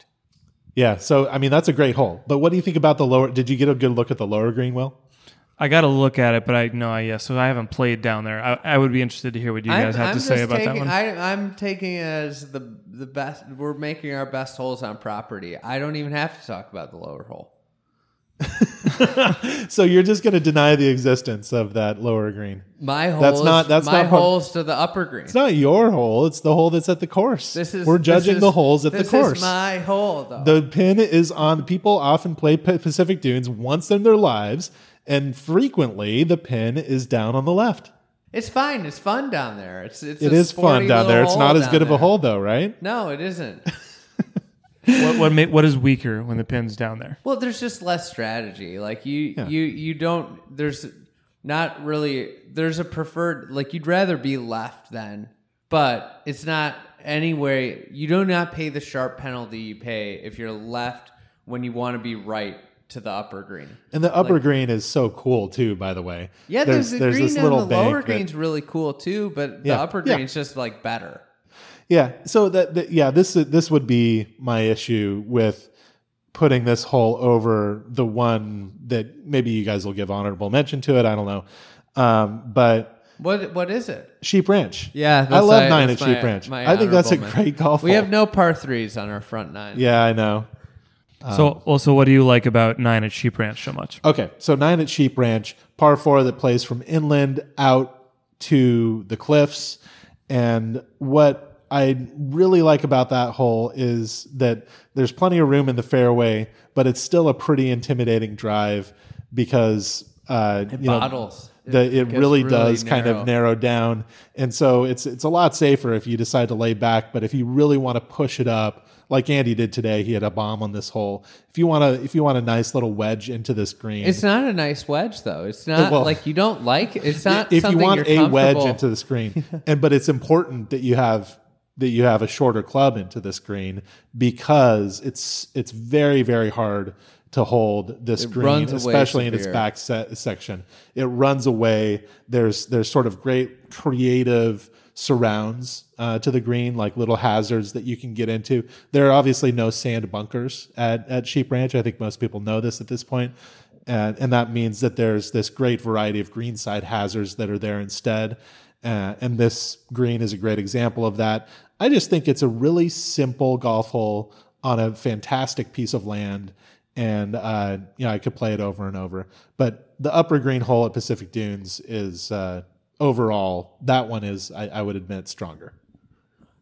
Yeah. So I mean, that's a great hole. But what do you think about the lower? Did you get a good look at the lower green? Will? I got to look at it, but I know, I yeah. So I haven't played down there. I, I would be interested to hear what you guys have to say about taking, that one. I, I'm taking it as the the best. We're making our best holes on property. I don't even have to talk about the lower hole. So you're just going to deny the existence of that lower green? My hole That's not- that's my not holes to the upper green. It's not your hole. It's the hole that's at the course. This is We're judging is- the holes at the course. Is my hole though. the pin is on. People often play Pacific Dunes once in their lives, and frequently the pin is down on the left. It's fine. It's fun down there. It's it's It is fun down there. It's not as good of a hole though, right? No, it isn't. what what, ma- what is weaker when the pin's down there? well, there's just less strategy. Like you you you don't. There's not really. There's a preferred. Like you'd rather be left then, but it's not anyway. You do not pay the sharp penalty you pay if you're left when you want to be right to the upper green. And the upper green is so cool too. By the way, Yeah, there's, the green this and little the lower bank that- green's really cool too, but the Yeah, upper yeah. green's just like better. Yeah. So that, that yeah, this this would be my issue with putting this hole over the one that maybe you guys will give honorable mention to it. I don't know. Um, but What what is it? Sheep Ranch. Yeah, I love my- nine at that's Sheep Ranch. I think that's a honorable mention. great golf We hole. have no par threes on our front nine. yeah, I know. so also, what do you like about nine at Sheep Ranch so much? Okay, so nine at Sheep Ranch, par four that plays from inland out to the cliffs. And what I really like about that hole is that there's plenty of room in the fairway, but it's still a pretty intimidating drive because uh, you know, bottles. the, it gets really, really does kind of narrow down, and so it's it's a lot safer if you decide to lay back. But if you really want to push it up, like Andy did today, he had a bomb on this hole. If you want to, if you want a nice little wedge into this green, It's not a nice wedge though. It's not Well- like you don't like. It's not. if you want a wedge into the screen and but it's important that you have that you have a shorter club into the screen because it's it's very very hard to hold this green especially in its back set, section. It runs away. There's there's sort of great creative surrounds uh, to the green like little hazards that you can get into. There are obviously no sand bunkers at, at sheep ranch. I think most people know this at this point. And, and that means that there's this great variety of greenside hazards that are there instead. Uh, and this green is a great example of that. I just think it's a really simple golf hole on a fantastic piece of land, and uh, you know I could play it over and over. But the upper green hole at Pacific Dunes is uh, overall that one is I, I would admit stronger.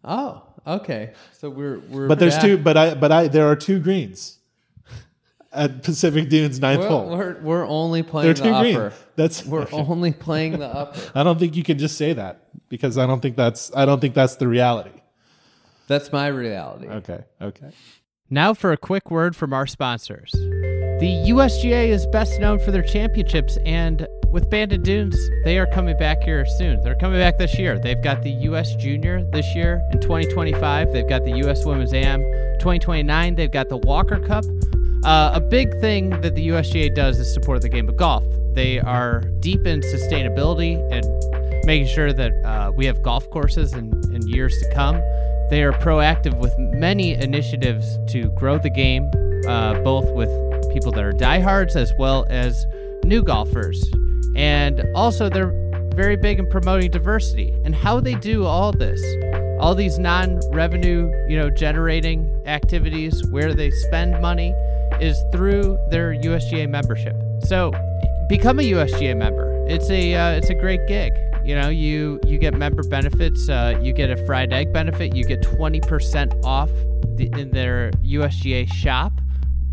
Oh, okay. So we're we're. But there's back. two. But I but I there are two greens at Pacific Dunes ninth We're, hole. we're, we're only They're playing two the green. upper. That's We're only playing the upper. I don't think you can just say that because I don't think that's I don't think that's the reality. That's my reality. Okay. Okay. Now for a quick word from our sponsors. The USGA is best known for their championships, and with Bandon Dunes, they are coming back here soon. They're coming back this year. They've got the US Junior this year in 2025. They've got the US Women's AM 2029. They've got the Walker Cup. Uh, a big thing that the USGA does is support the game of golf. They are deep in sustainability and making sure that uh, we have golf courses in, in years to come. They are proactive with many initiatives to grow the game, uh, both with people that are diehards as well as new golfers. And also, they're very big in promoting diversity and how they do all this. All these non-revenue, you know, generating activities where they spend money is through their USGA membership. So, become a USGA member. It's a uh, it's a great gig. You know, you you get member benefits. Uh, you get a fried egg benefit. You get twenty percent off the, in their USGA shop.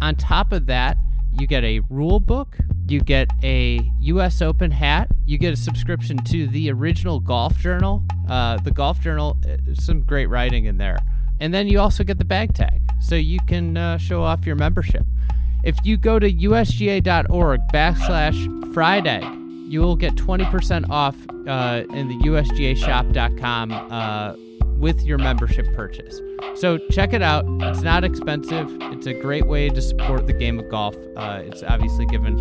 On top of that, you get a rule book. You get a U.S. Open hat. You get a subscription to the original Golf Journal. Uh, the Golf Journal, uh, some great writing in there. And then you also get the bag tag, so you can uh, show off your membership. If you go to usga.org backslash fried egg, you will get 20% off uh, in the usgashop.com uh, with your membership purchase. So check it out. It's not expensive. It's a great way to support the game of golf. Uh, it's obviously given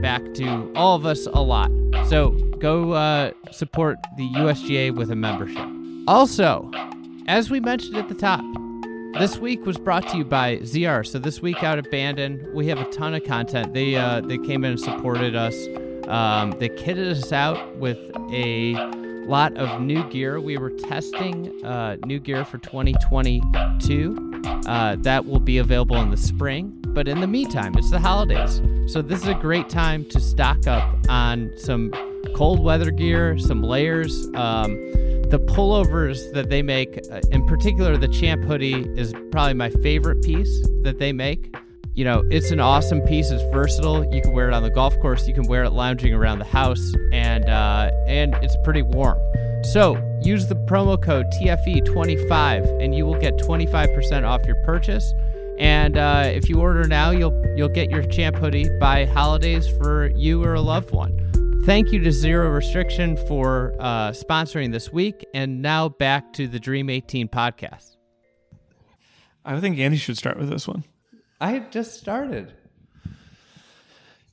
back to all of us a lot. So go uh, support the USGA with a membership. Also, as we mentioned at the top, this week was brought to you by ZR. So this week out at Bandon, we have a ton of content. They uh, they came in and supported us. Um, they kitted us out with a lot of new gear. We were testing uh, new gear for 2022. Uh, that will be available in the spring. But in the meantime, it's the holidays. So this is a great time to stock up on some cold weather gear, some layers. Um, the pullovers that they make, uh, in particular, the Champ hoodie is probably my favorite piece that they make. You know, it's an awesome piece. It's versatile. You can wear it on the golf course. You can wear it lounging around the house, and uh, and it's pretty warm. So use the promo code TFE25, and you will get 25% off your purchase. And uh, if you order now, you'll you'll get your Champ hoodie by holidays for you or a loved one. Thank you to Zero Restriction for uh, sponsoring this week. And now back to the Dream 18 podcast. I think Andy should start with this one. I just started.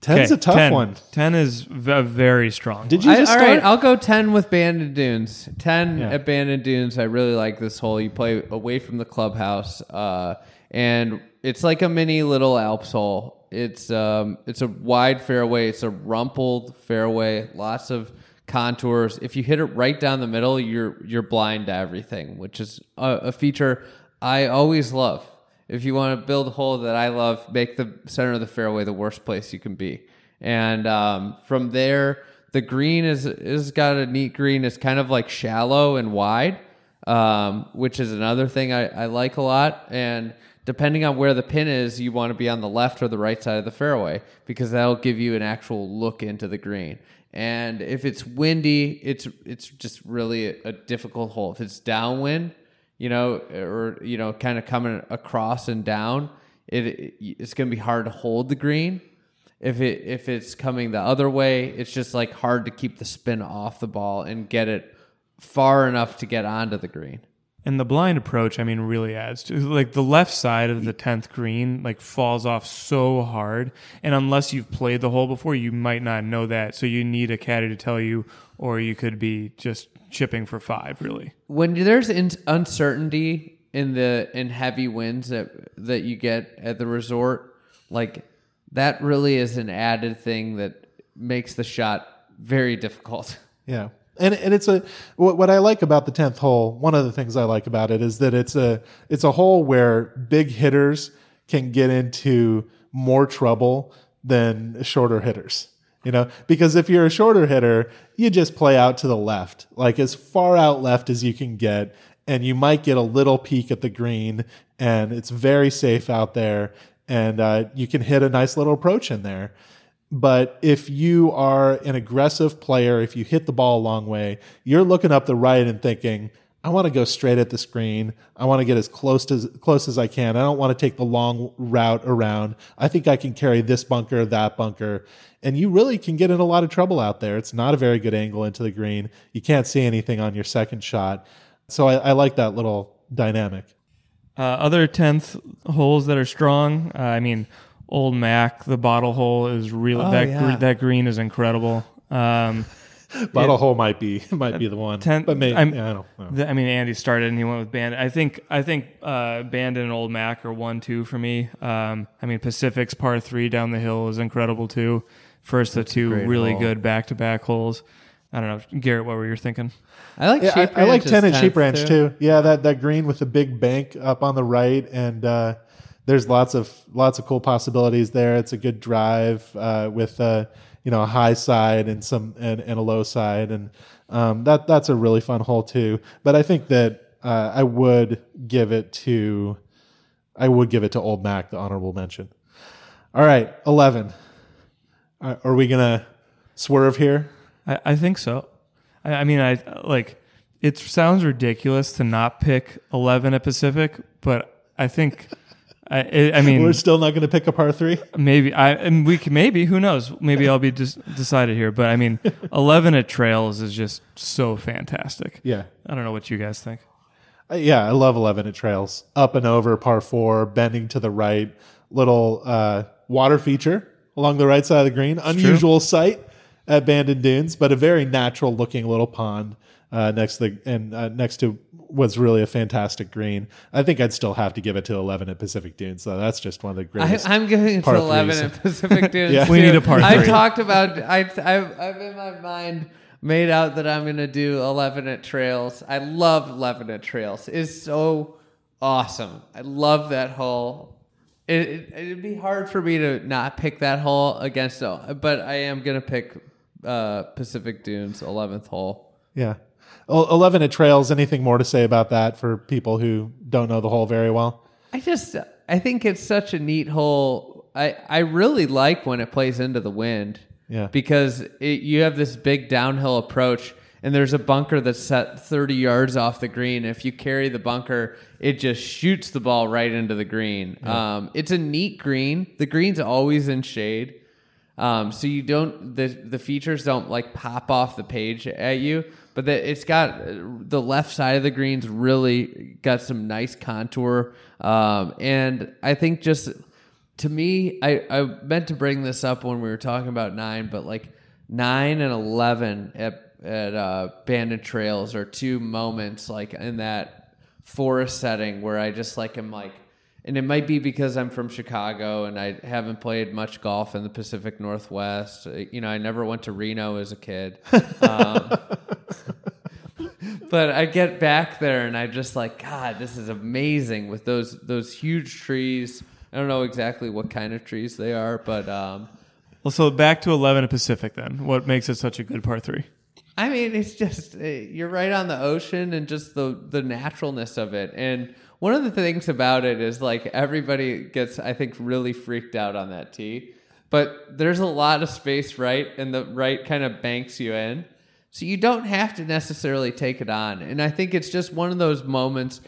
Ten's Okay, a tough 10. one. 10 is v- very strong. Did you I, just all start? right, I'll go 10 with Bandon Dunes. 10 Yeah. at Bandon Dunes. I really like this hole. You play away from the clubhouse. Uh, and it's like a mini little Alps hole. It's um, it's a wide fairway. It's a rumpled fairway. Lots of contours. If you hit it right down the middle, you're you're blind to everything, which is a, a feature I always love. If you want to build a hole that I love, make the center of the fairway the worst place you can be. And um, from there, the green is is got a neat green. It's kind of like shallow and wide, um, which is another thing I, I like a lot. And depending on where the pin is, you want to be on the left or the right side of the fairway because that'll give you an actual look into the green. And if it's windy, it's it's just really a, a difficult hole. If it's downwind, you know, or you know, kind of coming across and down, it, it it's going to be hard to hold the green. If it if it's coming the other way, it's just like hard to keep the spin off the ball and get it far enough to get onto the green. And the blind approach, I mean, really adds to like the left side of the tenth green like falls off so hard, and unless you've played the hole before, you might not know that. So you need a caddy to tell you, or you could be just chipping for five. Really, when there's in- uncertainty in the in heavy winds that that you get at the resort, like that really is an added thing that makes the shot very difficult. Yeah. And and it's a what, what I like about the 10th hole, one of the things I like about it is that it's a it's a hole where big hitters can get into more trouble than shorter hitters. You know, because if you're a shorter hitter, you just play out to the left, like as far out left as you can get, and you might get a little peek at the green, and it's very safe out there, and uh, you can hit a nice little approach in there. But if you are an aggressive player, if you hit the ball a long way, you're looking up the right and thinking, I want to go straight at the screen. I want to get as close to close as I can. I don't want to take the long route around. I think I can carry this bunker, that bunker. And you really can get in a lot of trouble out there. It's not a very good angle into the green. You can't see anything on your second shot. So I, I like that little dynamic. uh, other tenth holes that are strong. Uh, I mean, Old Mac, the bottle hole is really Oh, that yeah. gr- that green is incredible. Um, Bottle hole might be might be the one, ten- but maybe I'm- yeah, I don't know. The- I mean, Andy started and he went with Bandon. I think I think uh, Bandon and Old Mac are one two for me. Um, I mean, Pacific's par three down the hill is incredible too. First, the two really hole. good back to back holes. I don't know, Garrett. What were you thinking? I like Yeah, Sheep I, I like ten and Sheep 10th, Ranch too. Yeah, that that green with the big bank up on the right, and uh, there's lots of lots of cool possibilities there. It's a good drive uh, with uh, you know a high side and some and, and a low side, and um, that that's a really fun hole too. But I think that uh, I would give it to I would give it to Old Mac the honorable mention. All right, eleven. Uh, are we gonna swerve here? I, I think so. I, I mean, I like. It sounds ridiculous to not pick eleven at Pacific, but I think. I, I- mean, We're still not going to pick a par three. maybe I and we can maybe who knows maybe I'll be dis- decided here, but I mean, eleven at Trails is just so fantastic. Yeah. I don't know what you guys think. Uh, Yeah, I love 11 at trails. Up and over, par four, bending to the right, little uh, water feature along the right side of the green. Unusual sight at Bandon Dunes, but a very natural looking little pond uh, next to the, and uh, next to what's really a fantastic green. I think I'd still have to give it to 11 at Pacific Dunes, though. That's just one of the I, greatest. I'm giving it to 11 threes. at Pacific Dunes. Yeah. We need a par I three. talked about, I, I've, I've in my mind made out that I'm going to do 11 at Trails. I love 11 at Trails. It's so awesome. I love that hole. It, it, it'd be hard for me to not pick that hole against, but I am going to pick uh, Pacific Dunes 11th hole. yeah. El- 11 at trails. Anything more to say about that for people who don't know the hole very well? I just I think it's such a neat hole. I I really like when it plays into the wind. Yeah. Because it, you have this big downhill approach and there's a bunker that's set 30 yards off the green. If you carry the bunker, it just shoots the ball right into the green. Um, it's a neat green. The green's always in shade. Um, so you don't the the features don't like pop off the page at you, but the, it's got the left side of the greens really got some nice contour, um, and I think just to me, I I meant to bring this up when we were talking about nine, but like nine and eleven at at uh, Bandon Trails are two moments like in that forest setting where I just like am like and it might be because I'm from Chicago and I haven't played much golf in the Pacific Northwest. You know, I never went to Reno as a kid. Um, but I get back there and I just like, God, this is amazing with those those huge trees. I don't know exactly what kind of trees they are, but um, Well, so back to eleven at Pacific then. What makes it such a good par three? I mean, it's just uh, you're right on the ocean and just the the naturalness of it. And one of the things about it is like everybody gets, I think, really freaked out on that tee. but there's a lot of space right, and the right kind of banks you in. So you don't have to necessarily take it on. And I think it's just one of those moments.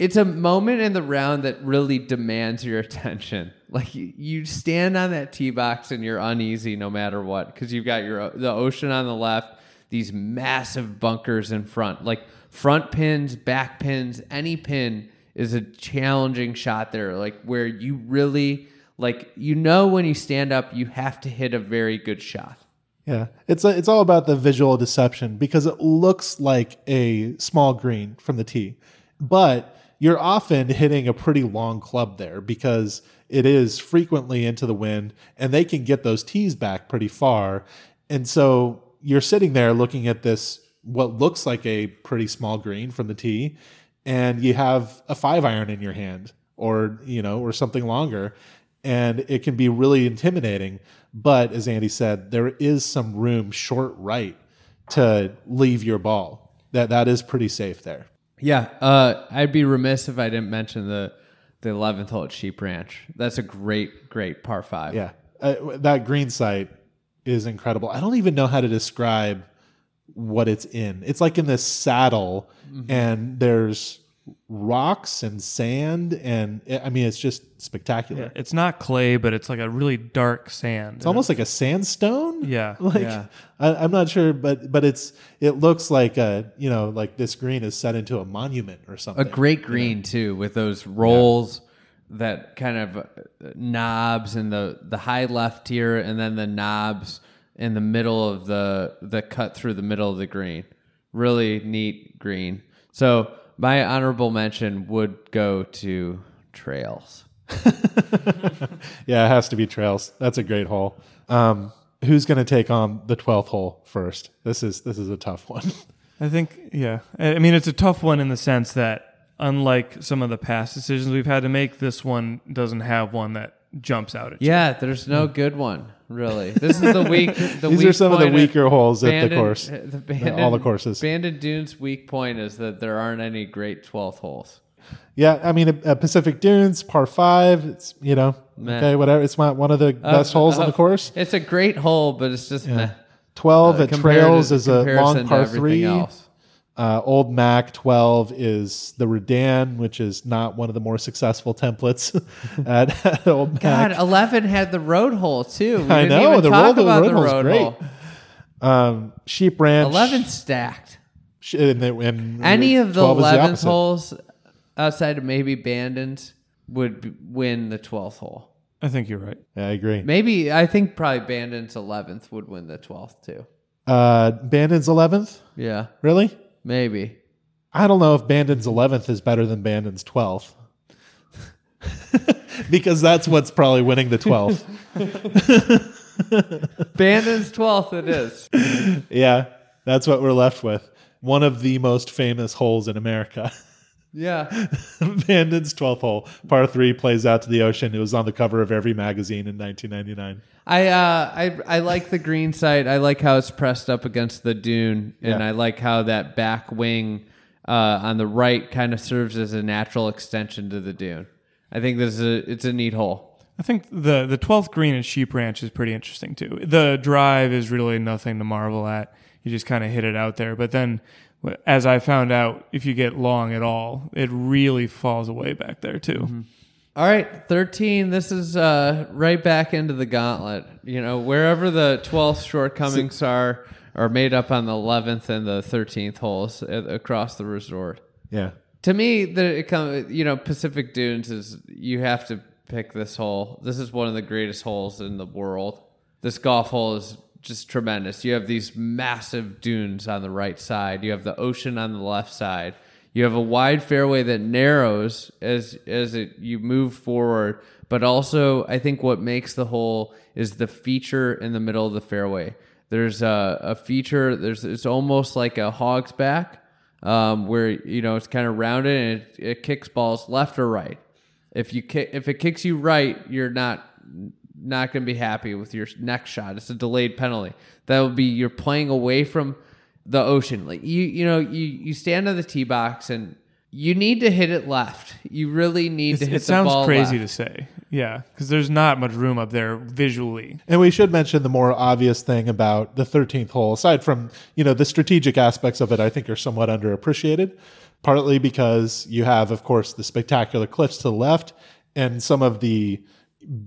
It's a moment in the round that really demands your attention. Like you, stand on that tee box and you're uneasy no matter what because you've got your the ocean on the left, these massive bunkers in front, like front pins, back pins, any pin is a challenging shot there. Like where you really like you know when you stand up, you have to hit a very good shot. Yeah, it's a, it's all about the visual deception because it looks like a small green from the tee, but you're often hitting a pretty long club there because it is frequently into the wind, and they can get those tees back pretty far, and so you're sitting there looking at this what looks like a pretty small green from the tee, and you have a five iron in your hand, or you know, or something longer, and it can be really intimidating. But as Andy said, there is some room short right to leave your ball. That that is pretty safe there. Yeah, uh, I'd be remiss if I didn't mention the the eleventh hole at Sheep Ranch. That's a great, great par five. Yeah, uh, that green site is incredible. I don't even know how to describe what it's in. It's like in this saddle, and there's rocks and sand, and I mean, it's just spectacular. Yeah, it's not clay, but it's like a really dark sand. It's almost like a sandstone. Yeah. like Yeah. I, I'm not sure, but but it's it looks like a you know like this green is set into a monument or something a great green too, with those rolls, that kind of uh, knobs and the the high left here and then the knobs in the middle of the the cut through the middle of the green. Really neat green. So my honorable mention would go to Trails. Yeah, it has to be trails. That's a great hole. Um, who's going to take on the twelfth hole first? This is this is a tough one. I think, yeah. I I mean, it's a tough one in the sense that, unlike some of the past decisions we've had to make, this one doesn't have one that jumps out at you. Yeah, there's no good one really. This is the weak. The These weak are some of the point at weaker holes at the course. The all the courses. Bandon Dunes' weak point is that there aren't any great 12th holes. Yeah, I mean, uh, Pacific Dunes, par five. It's you know, Meh. okay, whatever. It's not one of the best holes on uh, the course. It's a great hole, but it's just meh. Twelve Uh, at Trails to- is a long to par three. else. Uh, Old Mac 12 is the Redan, which is not one of the more successful templates at, at Old God, 11 had the road hole too. We I didn't know, even the talk road- the road the road great. hole. Um, Sheep Ranch. 11 stacked. sh- And, the- and Any of the 12 is 11th holes outside of maybe Bandons would b- win the 12th hole. I think you're right. Yeah, I agree. Maybe I think probably Bandon's 11th would win the 12th too. Uh, Bandon's 11th? Yeah, Really? Maybe. I don't know if Bandon's 11th is better than Bandon's 12th. because that's what's probably winning the 12th. Bandon's 12th it is. yeah, that's what we're left with. One of the most famous holes in America. Yeah. Bandon's 12th hole, par three, plays out to the ocean. It was on the cover of every magazine in 1999. I uh I I like the green side. I like how it's pressed up against the dune, and Yeah. I like how that back wing uh, on the right kind of serves as a natural extension to the dune. I think this is a it's a neat hole. I think the the twelfth green at Sheep Ranch is pretty interesting too. The drive is really nothing to marvel at. You just kind of hit it out there, but then, as I found out, if you get long at all, it really falls away back there too. All right, thirteen. This is uh, right back into the gauntlet. You know, wherever the twelfth shortcomings are, are made up on the eleventh and the thirteenth holes a- across the resort. Yeah. To me, the it come, you know Pacific Dunes is you have to pick this hole. This is one of the greatest holes in the world. This golf hole is just tremendous. You have these massive dunes on the right side. You have the ocean on the left side. You have a wide fairway that narrows as as it, you move forward, but also I think what makes the hole is the feature in the middle of the fairway. There's a, a feature. There's it's almost like a hog's back um, where you know it's kind of rounded and it, it kicks balls left or right. If you if it kicks you right, you're not not going to be happy with your next shot. It's a delayed penalty. That would be you're playing away from the ocean. Like you you know you you stand on the tee box and you need to hit it left. You really need to hit it the sounds ball crazy left. to say. Yeah, because there's not much room up there visually. And we should mention the more obvious thing about the 13th hole, aside from, you know, the strategic aspects of it, I think are somewhat underappreciated, partly because you have, of course, the spectacular cliffs to the left and some of the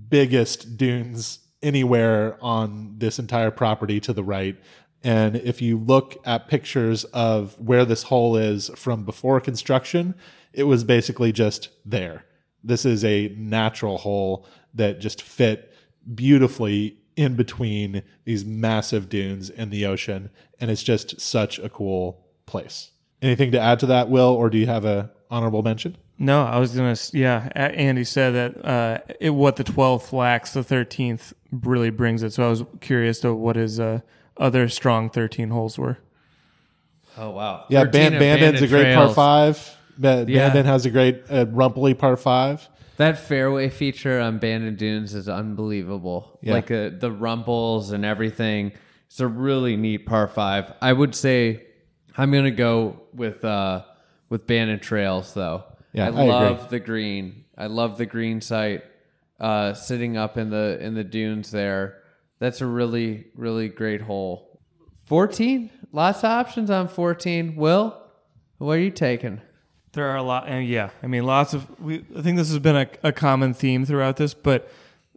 biggest dunes anywhere on this entire property to the right. And if you look at pictures of where this hole is from before construction, it was basically just there. This is a natural hole that just fit beautifully in between these massive dunes and the ocean. And it's just such a cool place. Anything to add to that, Will, or do you have a honorable mention? No, I was gonna. Yeah, Andy said that uh, it, what the twelfth lacks, the thirteenth really brings it. So I was curious to what his uh, other strong thirteen holes were. Oh wow. Yeah, 13 Ban- Bandon's a abandoned great par five. Ba- Yeah. Has a great uh, rumply par five. That fairway feature on Bandon Dunes is unbelievable. Yeah. Like uh, the rumples and everything. It's a really neat par five. I would say I'm gonna go with uh, with Bandon Trails though. Yeah, I, I agree. love the green. I love the green site. Uh, sitting up in the in the dunes there. That's a really really great hole. 14. Lots of options on 14. Will, what are you taking? There are a lot, and yeah, I mean, lots of. We, I think this has been a, a common theme throughout this, but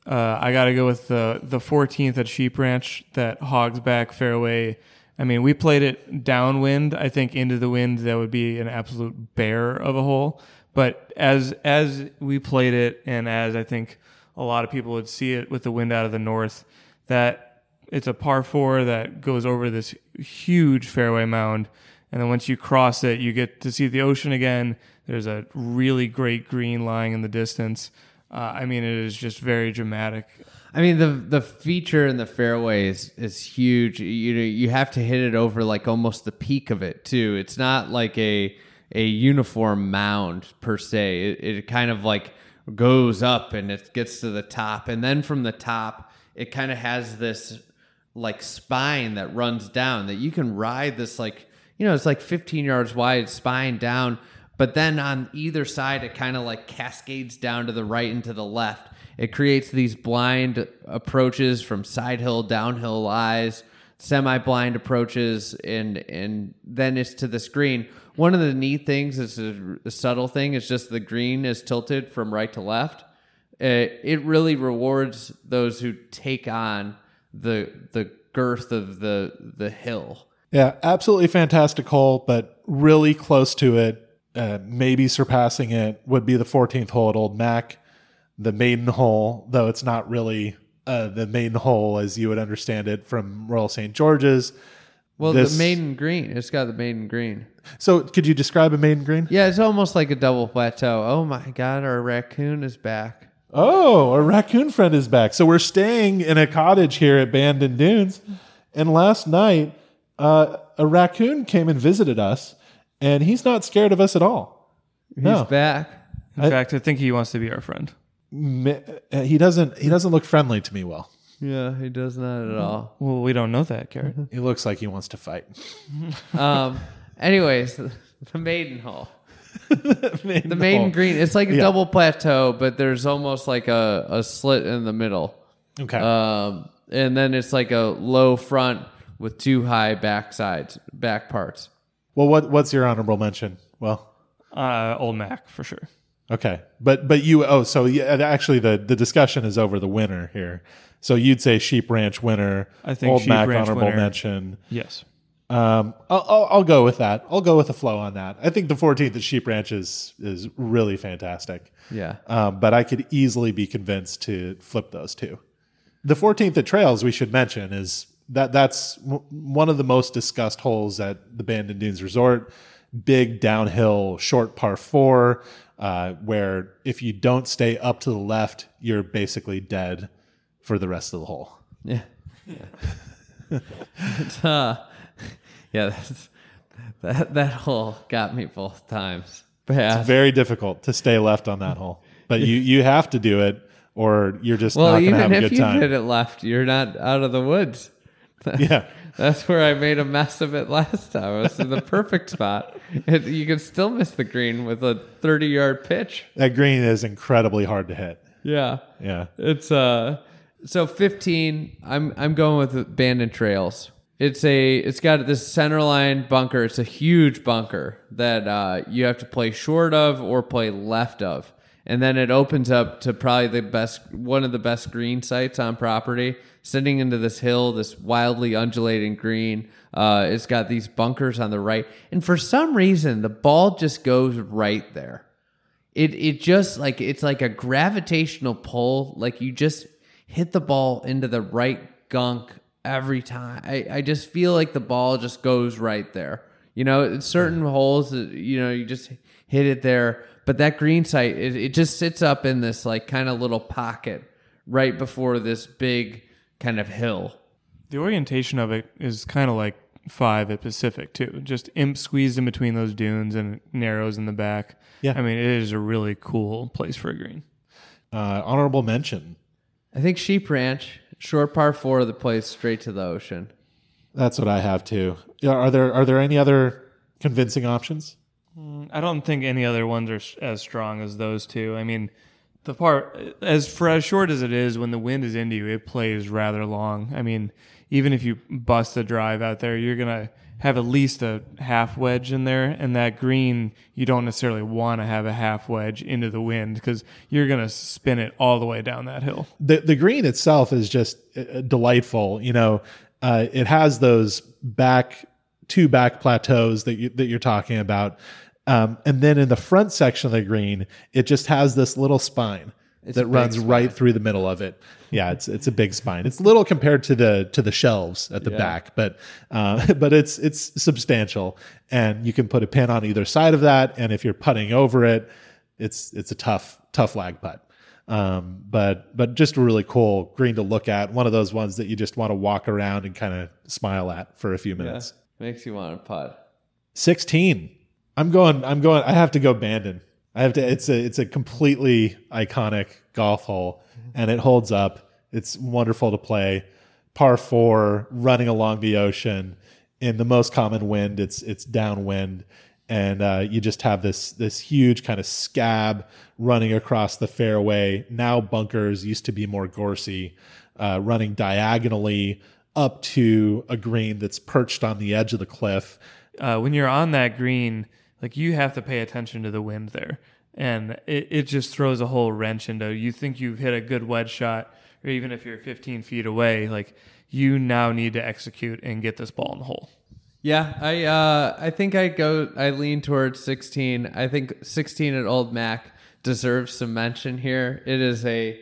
uh, I got to go with the the 14th at Sheep Ranch, that Hogsback fairway. I mean, we played it downwind. I think into the wind, that would be an absolute bear of a hole. But as as we played it, and as I think a lot of people would see it with the wind out of the north, that it's a par four that goes over this huge fairway mound. And then once you cross it, you get to see the ocean again. There's a really great green lying in the distance. Uh, I mean, it is just very dramatic. I mean the the feature in the fairway is, is huge. You you have to hit it over like almost the peak of it too. It's not like a a uniform mound per se. It, it kind of like goes up and it gets to the top, and then from the top, it kind of has this like spine that runs down that you can ride this like you know it's like 15 yards wide spine down. But then on either side it kind of like cascades down to the right and to the left. It creates these blind approaches from side hill downhill lies semi blind approaches and and then it's to the screen one of the neat things is a, a subtle thing is just the green is tilted from right to left it, it really rewards those who take on the the girth of the the hill. Yeah, absolutely fantastic hole, but really close to it, uh, maybe surpassing it would be the 14th hole at Old Mac, the maiden hole, though it's not really uh, the maiden hole as you would understand it from Royal St. George's. Well, This- the maiden green, it's got the maiden green. So, could you describe a maiden green? Yeah, it's almost like a double plateau. Oh my god, our raccoon is back. Oh, our raccoon friend is back. So we're staying in a cottage here at Bandon Dunes, and last night uh, a raccoon came and visited us, and he's not scared of us at all. He's No. back. In fact, I think he wants to be our friend. He doesn't. He doesn't look friendly to me. Well, Yeah, he does not at all. Well, we don't know that, Garrett. he looks like he wants to fight. Um. Anyways, the maiden hole. The maiden hole. green. It's like a Yeah. double plateau, but there's almost like a, a slit in the middle. Okay. Um, and then it's like a low front with two high back sides, back parts. well, what what's your honorable mention? Well, Uh, Old Mac for sure. Okay, but but you oh so yeah, actually the the discussion is over the winner here. So you'd say Sheep Ranch winner. I think Old Sheep Mac Ranch honorable winner. mention. Yes. Um, I'll, I'll, I'll go with that. I'll go with the flow on that. I think the 14th at Sheep Ranch is is really fantastic. Yeah. Um, but I could easily be convinced to flip those two. The 14th at Trails, we should mention, is that that's w- one of the most discussed holes at the Bandon Dunes Resort. Big downhill, short par four, uh, where if you don't stay up to the left, you're basically dead for the rest of the hole. Yeah. Yeah. It's, uh, yeah, that's, that that hole got me both times. Bad. Very difficult to stay left on that hole, but you you have to do it, or you're just Well, not going to even have a if good you time. hit it left, you're not out of the woods. Yeah, That's where I made a mess of it last time. It was in the perfect spot. It, you can still miss the green with a 30 yard pitch. That green is incredibly hard to hit. Yeah. Yeah. It's uh so 15 I'm I'm going with Bandon Trails. It's a it's got this center line bunker. It's a huge bunker that uh you have to play short of or play left of. And then it opens up to probably the best one of the best green sites on property, sitting into this hill, this wildly undulating green. Uh it's got these bunkers on the right. And for some reason the ball just goes right there it it just like it's like a gravitational pull like you just hit the ball into the right gunk every time i, I just feel like the ball just goes right there you know certain holes you know you just hit it there but that green site it, it just sits up in this like kind of little pocket right before this big kind of hill The orientation of it is kind of like five at Pacific too. Just imp squeezed in between those dunes and narrows in the back. Yeah. I mean, it is a really cool place for a green. Uh, honorable mention. i think sheep ranch short par four that plays straight to the ocean That's what I have too. Are there are there any other convincing options? I don't think any other ones are as strong as those two. I mean, the part as for as short as it is, when the wind is into you, it plays rather long. I mean, even if you bust a drive out there, you're gonna have at least a half wedge in there, and that green you don't necessarily want to have a half wedge into the wind because you're gonna spin it all the way down that hill. the the green itself is just uh, delightful. You know, uh, it has those back two back plateaus that you that you're talking about, um, and then in the front section of the green, it just has this little spine It's that runs spine. right through the middle of it. Yeah, it's it's a big spine. It's little compared to the to the shelves at the Yeah. back, but uh, but it's it's substantial, and you can put a pin on either side of that. And if you're putting over it, it's it's a tough tough lag putt. Um, but but just a really cool green to look at. One of those ones that you just want to walk around and kind of smile at for a few yeah. minutes. makes you want to putt Sixteen. I'm going. I'm going. I have to go Bandon. I have to. It's a. It's a completely iconic golf hole, and it holds up. It's wonderful to play. Par four, running along the ocean in the most common wind. It's it's downwind, and uh, you just have this this huge kind of scab running across the fairway. Now bunkers used to be more gorsey, uh, running diagonally up to a green that's perched on the edge of the cliff. uh, when you're on that green, like you have to pay attention to the wind there, and it, it just throws a whole wrench into. You think you've hit a good wedge shot, or even if you're 15 feet away, like you now need to execute and get this ball in the hole. Yeah, I uh, I think I go. I lean towards sixteen. I think sixteen at Old Mac deserves some mention here. It is a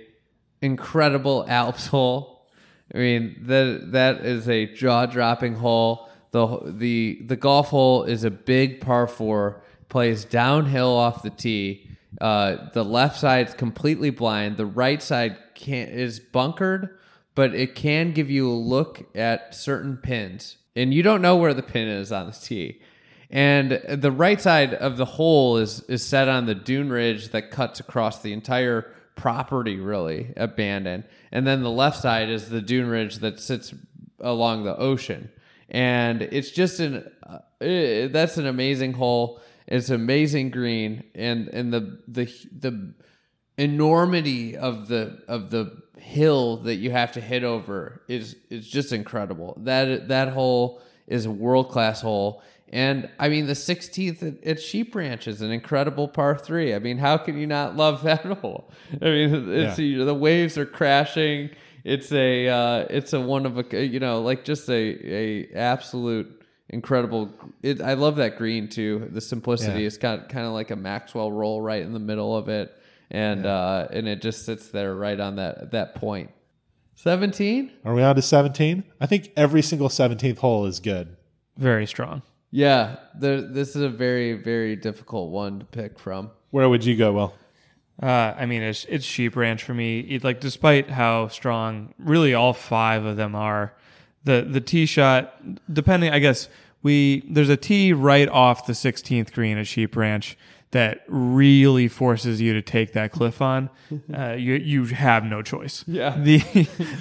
incredible Alps hole. I mean that that is a jaw dropping hole. The the The golf hole is a big par four. Plays downhill off the tee. Uh, the left side's completely blind. The right side can is bunkered, but it can give you a look at certain pins, and you don't know where the pin is on the tee. And the right side of the hole is is set on the dune ridge that cuts across the entire property, really abandoned. And then the left side is the dune ridge that sits along the ocean. And it's just an uh, eh, that's an amazing hole. It's amazing green, and and the the the enormity of the of the hill that you have to hit over is is just incredible. That that hole is a world class hole. And I mean, the 16th at, at Sheep Ranch is an incredible par three. I mean, how can you not love that hole? I mean, it's the waves are crashing. It's a uh, it's a one of a you know like just a a absolute incredible. It, I love that green too. The simplicity Yeah. It's got kind of like a Maxwell roll right in the middle of it, and uh, and it just sits there right on that that point. Seventeen. Are we on to 17? I think every single 17th hole is good. Very strong. Yeah, the, this is a very very difficult one to pick from. Where would you go, Will? Uh, I mean, it's it's sheep ranch for me. It, like, despite how strong, really all five of them are, the the tee shot, depending, I guess we there's a tee right off the 16th green at Sheep Ranch that really forces you to take that cliff on, uh, you you have no choice. Yeah. the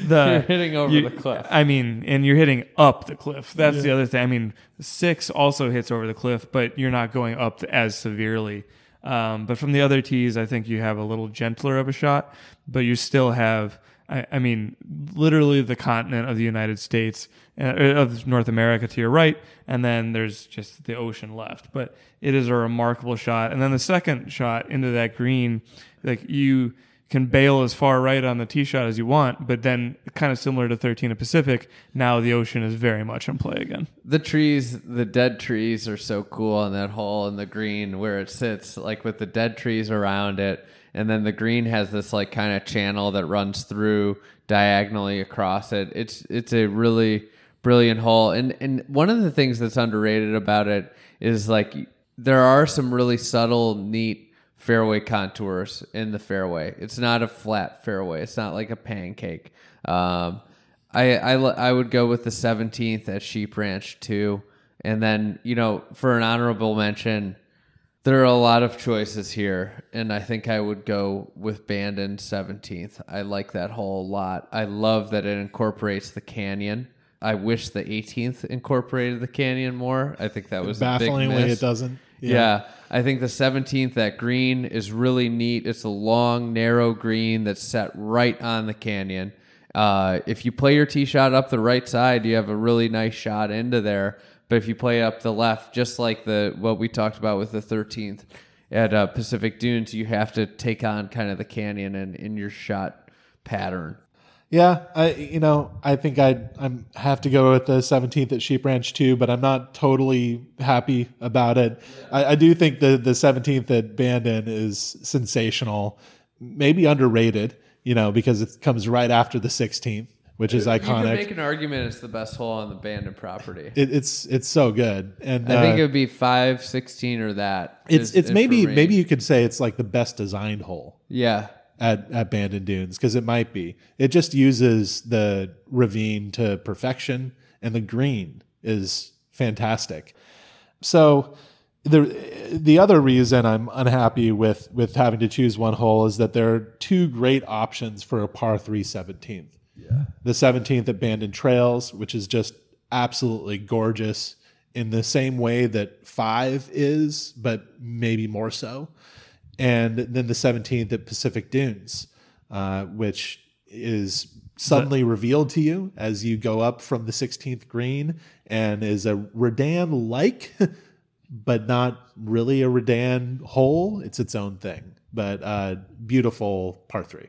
the You're hitting over you- the cliff. I mean, and you're hitting up the cliff. That's the other thing. I mean, six also hits over the cliff, but you're not going up as severely. Um, but from the other tees, I think you have a little gentler of a shot, but you still have. I, I mean, literally the continent of the United States, uh, of North America to your right, and then there's just the ocean left. But it is a remarkable shot. And then the second shot into that green, like you can bail as far right on the tee shot as you want, but then kind of similar to 13 at Pacific, now the ocean is very much in play again. the trees, the dead trees are so cool on that hole in the green where it sits, like with the dead trees around it. And then the green has this like kind of channel that runs through diagonally across it. It's it's a really brilliant hole. And and one of the things that's underrated about it is like there are some really subtle, neat fairway contours in the fairway. It's not a flat fairway. It's not like a pancake. Um, I, I I would go with the 17th at Sheep Ranch too, and then you know for an honorable mention, there are a lot of choices here, and I think I would go with Bandon 17th. I like that hole a lot. I love that it incorporates the canyon. I wish the 18th incorporated the canyon more. I think that was a big Bafflingly, miss. it doesn't. Yeah. I think the 17th, that green is really neat. It's a long, narrow green that's set right on the canyon. Uh, if you play your tee shot up the right side, you have a really nice shot into there. But if you play up the left, just like the what we talked about with the 13th at uh, Pacific Dunes, you have to take on kind of the canyon and in your shot pattern. Yeah, I you know I think I I'm have to go with the 17th at Sheep Ranch too, but I'm not totally happy about it. I, I do think the the 17th at Bandon is sensational, maybe underrated. You know because it comes right after the 16th, which is You can iconic. make an argument it's the best hole on the Bandon property. it, it's it's so good, and I think uh, it would be 5, 16 or that. it's is- it's is maybe me. maybe you could say it's like the best designed hole. Yeah. At, at Bandon Dunes because it might be. It just uses the ravine to perfection, and the green is fantastic. So the the other reason I'm unhappy with with having to choose one hole is that there are two great options for a par 3 17th. Yeah. The 17th at Bandon Trails, which is just absolutely gorgeous in the same way that 5 is, but maybe more so and then the 17th at Pacific Dunes, uh, which is suddenly revealed to you as you go up from the 16th green and is a Redan like, but not really a Redan hole. It's its own thing, but uh, beautiful par three.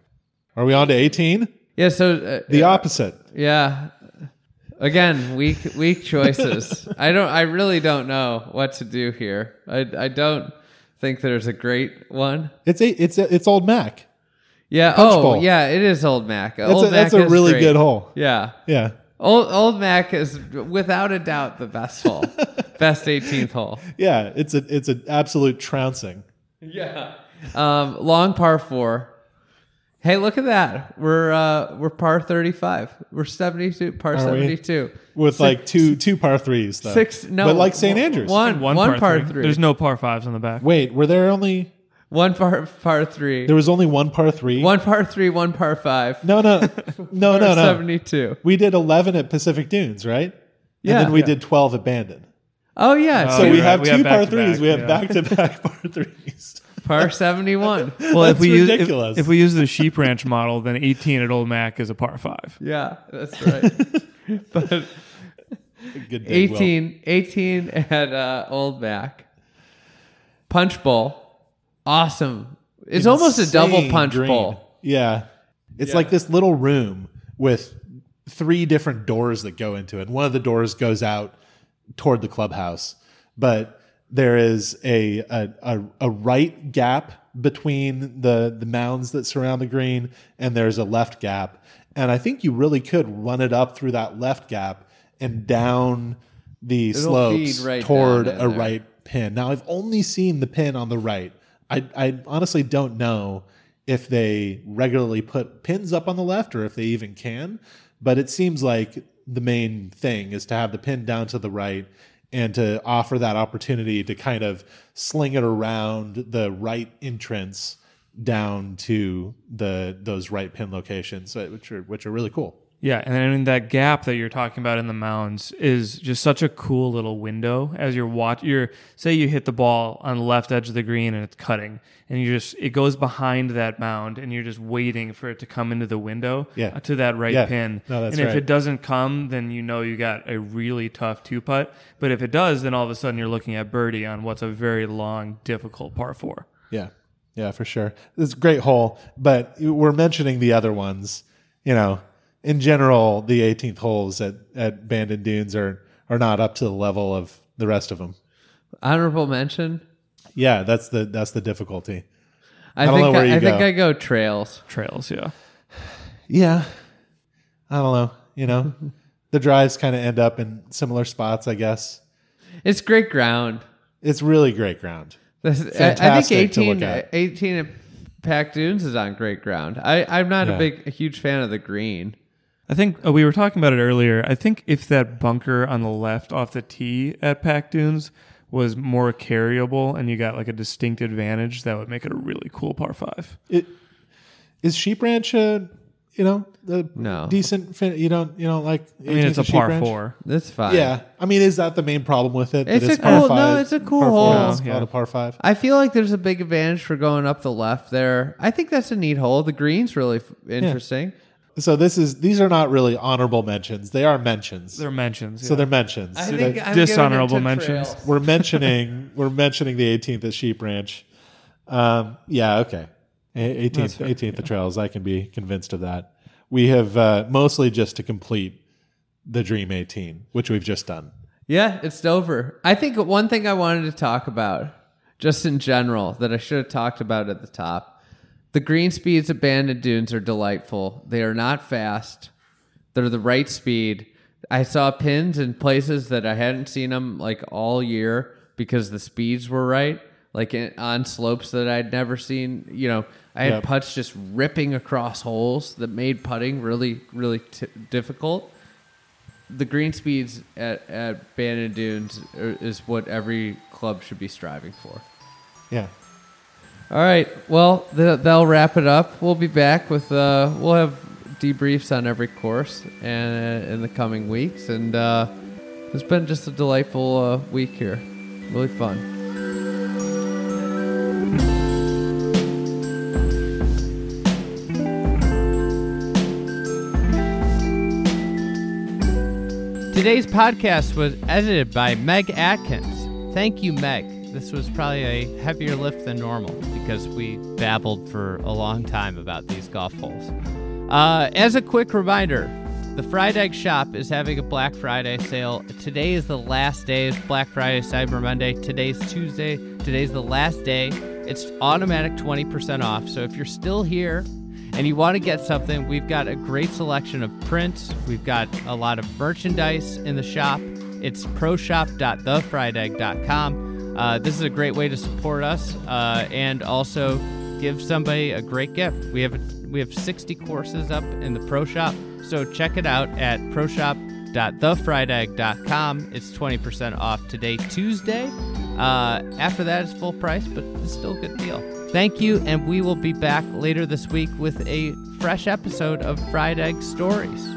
Are we on to 18? Yeah, so uh, The opposite. yeah. Again, weak weak choices. I don't I really don't know what to do here. I I don't think there's a great one. It's a, it's a, it's Old Mac. Yeah, Punch oh, bowl. yeah, it is Old Mac. That's Old a, that's Mac a really great. good hole. Yeah. Yeah. Old Old Mac is without a doubt the best hole. best 18th hole. Yeah. It's a, it's an absolute trouncing. Yeah. Um, long par 4. Hey, look at that. We're uh we're par 35. We're 72 par we? 72. with like two two par threes though. Six no. but like St Andrews. One one, par, three. There's no par fives on the back. Wait, were there only One par par 3. there was only one par three? One par 3, one par 5. No, no, no, no, no. 72. We did eleven at Pacific Dunes, right? Yeah. And then we Yeah. did twelve at Bandon. Oh yeah, So Oh, we you're have right. We two have par back-to-back, threes. We have yeah. back to back par threes. Par 71. Well, if That's we use if, ridiculous. if we use the sheep ranch model, then 18 at Old Mac is a par five. Yeah, that's right. but Good dig, Will. 18, 18 at uh, Old Mac. Punch bowl. Awesome. It's almost a double Insane punch green. bowl. Yeah. It's like this little room with three different doors that go into it. One of the doors goes out toward the clubhouse, but there is a a, a, a right gap between the the mounds that surround the green, and there's a left gap. And I think you really could run it up through that left gap and down the slopes right toward a there. right pin. Now I've only seen the pin on the right. I I honestly don't know if they regularly put pins up on the left or if they even can, but it seems like the main thing is to have the pin down to the right and to offer that opportunity to kind of sling it around the right entrance down to the those right pin locations, which are which are really cool. Yeah, and then that gap that you're talking about in the mounds is just such a cool little window as you're watch. You're say you hit the ball on the left edge of the green and it's cutting, and you just it goes behind that mound, and you're just waiting for it to come into the window Yeah. uh, to that right Yeah. pin. No, that's and if it doesn't come, then you know you got a really tough two putt. But if it does, then all of a sudden you're looking at birdie on what's a very long, difficult par four. Yeah, yeah, for sure. It's a great hole, but we're mentioning the other ones. You know, in general, the 18th holes at at Bandon Dunes are are not up to the level of the rest of them. Honorable mention. Yeah, that's the that's the difficulty. I, don't think know where I, you I think go. I go trails. Trails, yeah. Yeah, I don't know. You know, the drives kind of end up in similar spots. I guess It's great ground. it's really great ground. This- I- I Fantastic think to look 18, at. 18 at Pac Dunes is on great ground. I, I'm not Yeah. a big, a huge fan of the green. I think uh, we were talking about it earlier. I think if that bunker on the left off the tee at Pac Dunes was more carryable and you got like a distinct advantage, that would make it a really cool par five. It is Sheep Ranch. A, you know, the No. decent. Fin- you don't. You don't like. I mean, it's a 18th Sheep par Ranch? four. That's fine. Yeah, I mean, is that the main problem with it? It's That a par cool- no, it's a cool par four hole. is Yeah. called a par five. I feel like there's a big advantage for going up the left there. I think that's a neat hole. The green's really f- interesting. So this is these are not really honorable mentions. They are mentions. They're mentions. so yeah. they're mentions. I So think they- I'm dishonorable giving it to mentions. trails. we're mentioning we're mentioning the 18th at Sheep Ranch. Um, yeah, okay. A- 18th, 18th at Trails. I can be convinced of that. We have uh, mostly just to complete the Dream 18, which we've just done. Yeah, it's over. I think one thing I wanted to talk about, just in general, that I should have talked about at the top. The green speeds at Bandon Dunes are delightful. They are not fast. They're the right speed. I saw pins in places that I hadn't seen them like all year because the speeds were right. Like in, on slopes that I'd never seen. You know, I had Yep. putts just ripping across holes that made putting really, really t- difficult the green speeds at, at Bandon Dunes are- is what every club should be striving for. Yeah. All right. Well, th- that'll wrap it up. We'll be back with, uh, we'll have debriefs on every course and uh, in the coming weeks. And uh, it's been just a delightful uh, week here. Really fun. Today's podcast was edited by Meg Atkins. Thank you, Meg. This was probably a heavier lift than normal because we babbled for a long time about these golf holes. Uh, as a quick reminder, the Fried Egg Shop is having a Black Friday sale. Today is the last day. It's Black Friday, Cyber Monday. Today's Tuesday. Today's the last day. It's automatic 20% off. So if you're still here and you want to get something, we've got a great selection of prints. We've got a lot of merchandise in the shop. It's proshop.thefriedegg.com. Uh, this is a great way to support us uh, and also give somebody a great gift. We have we have 60 courses up in the Pro Shop, so check it out at proshop.thefriedegg.com. It's 20% off today, Tuesday. Uh, after that, it's full price, but it's still a good deal. Thank you, and we will be back later this week with a fresh episode of Fried Egg Stories.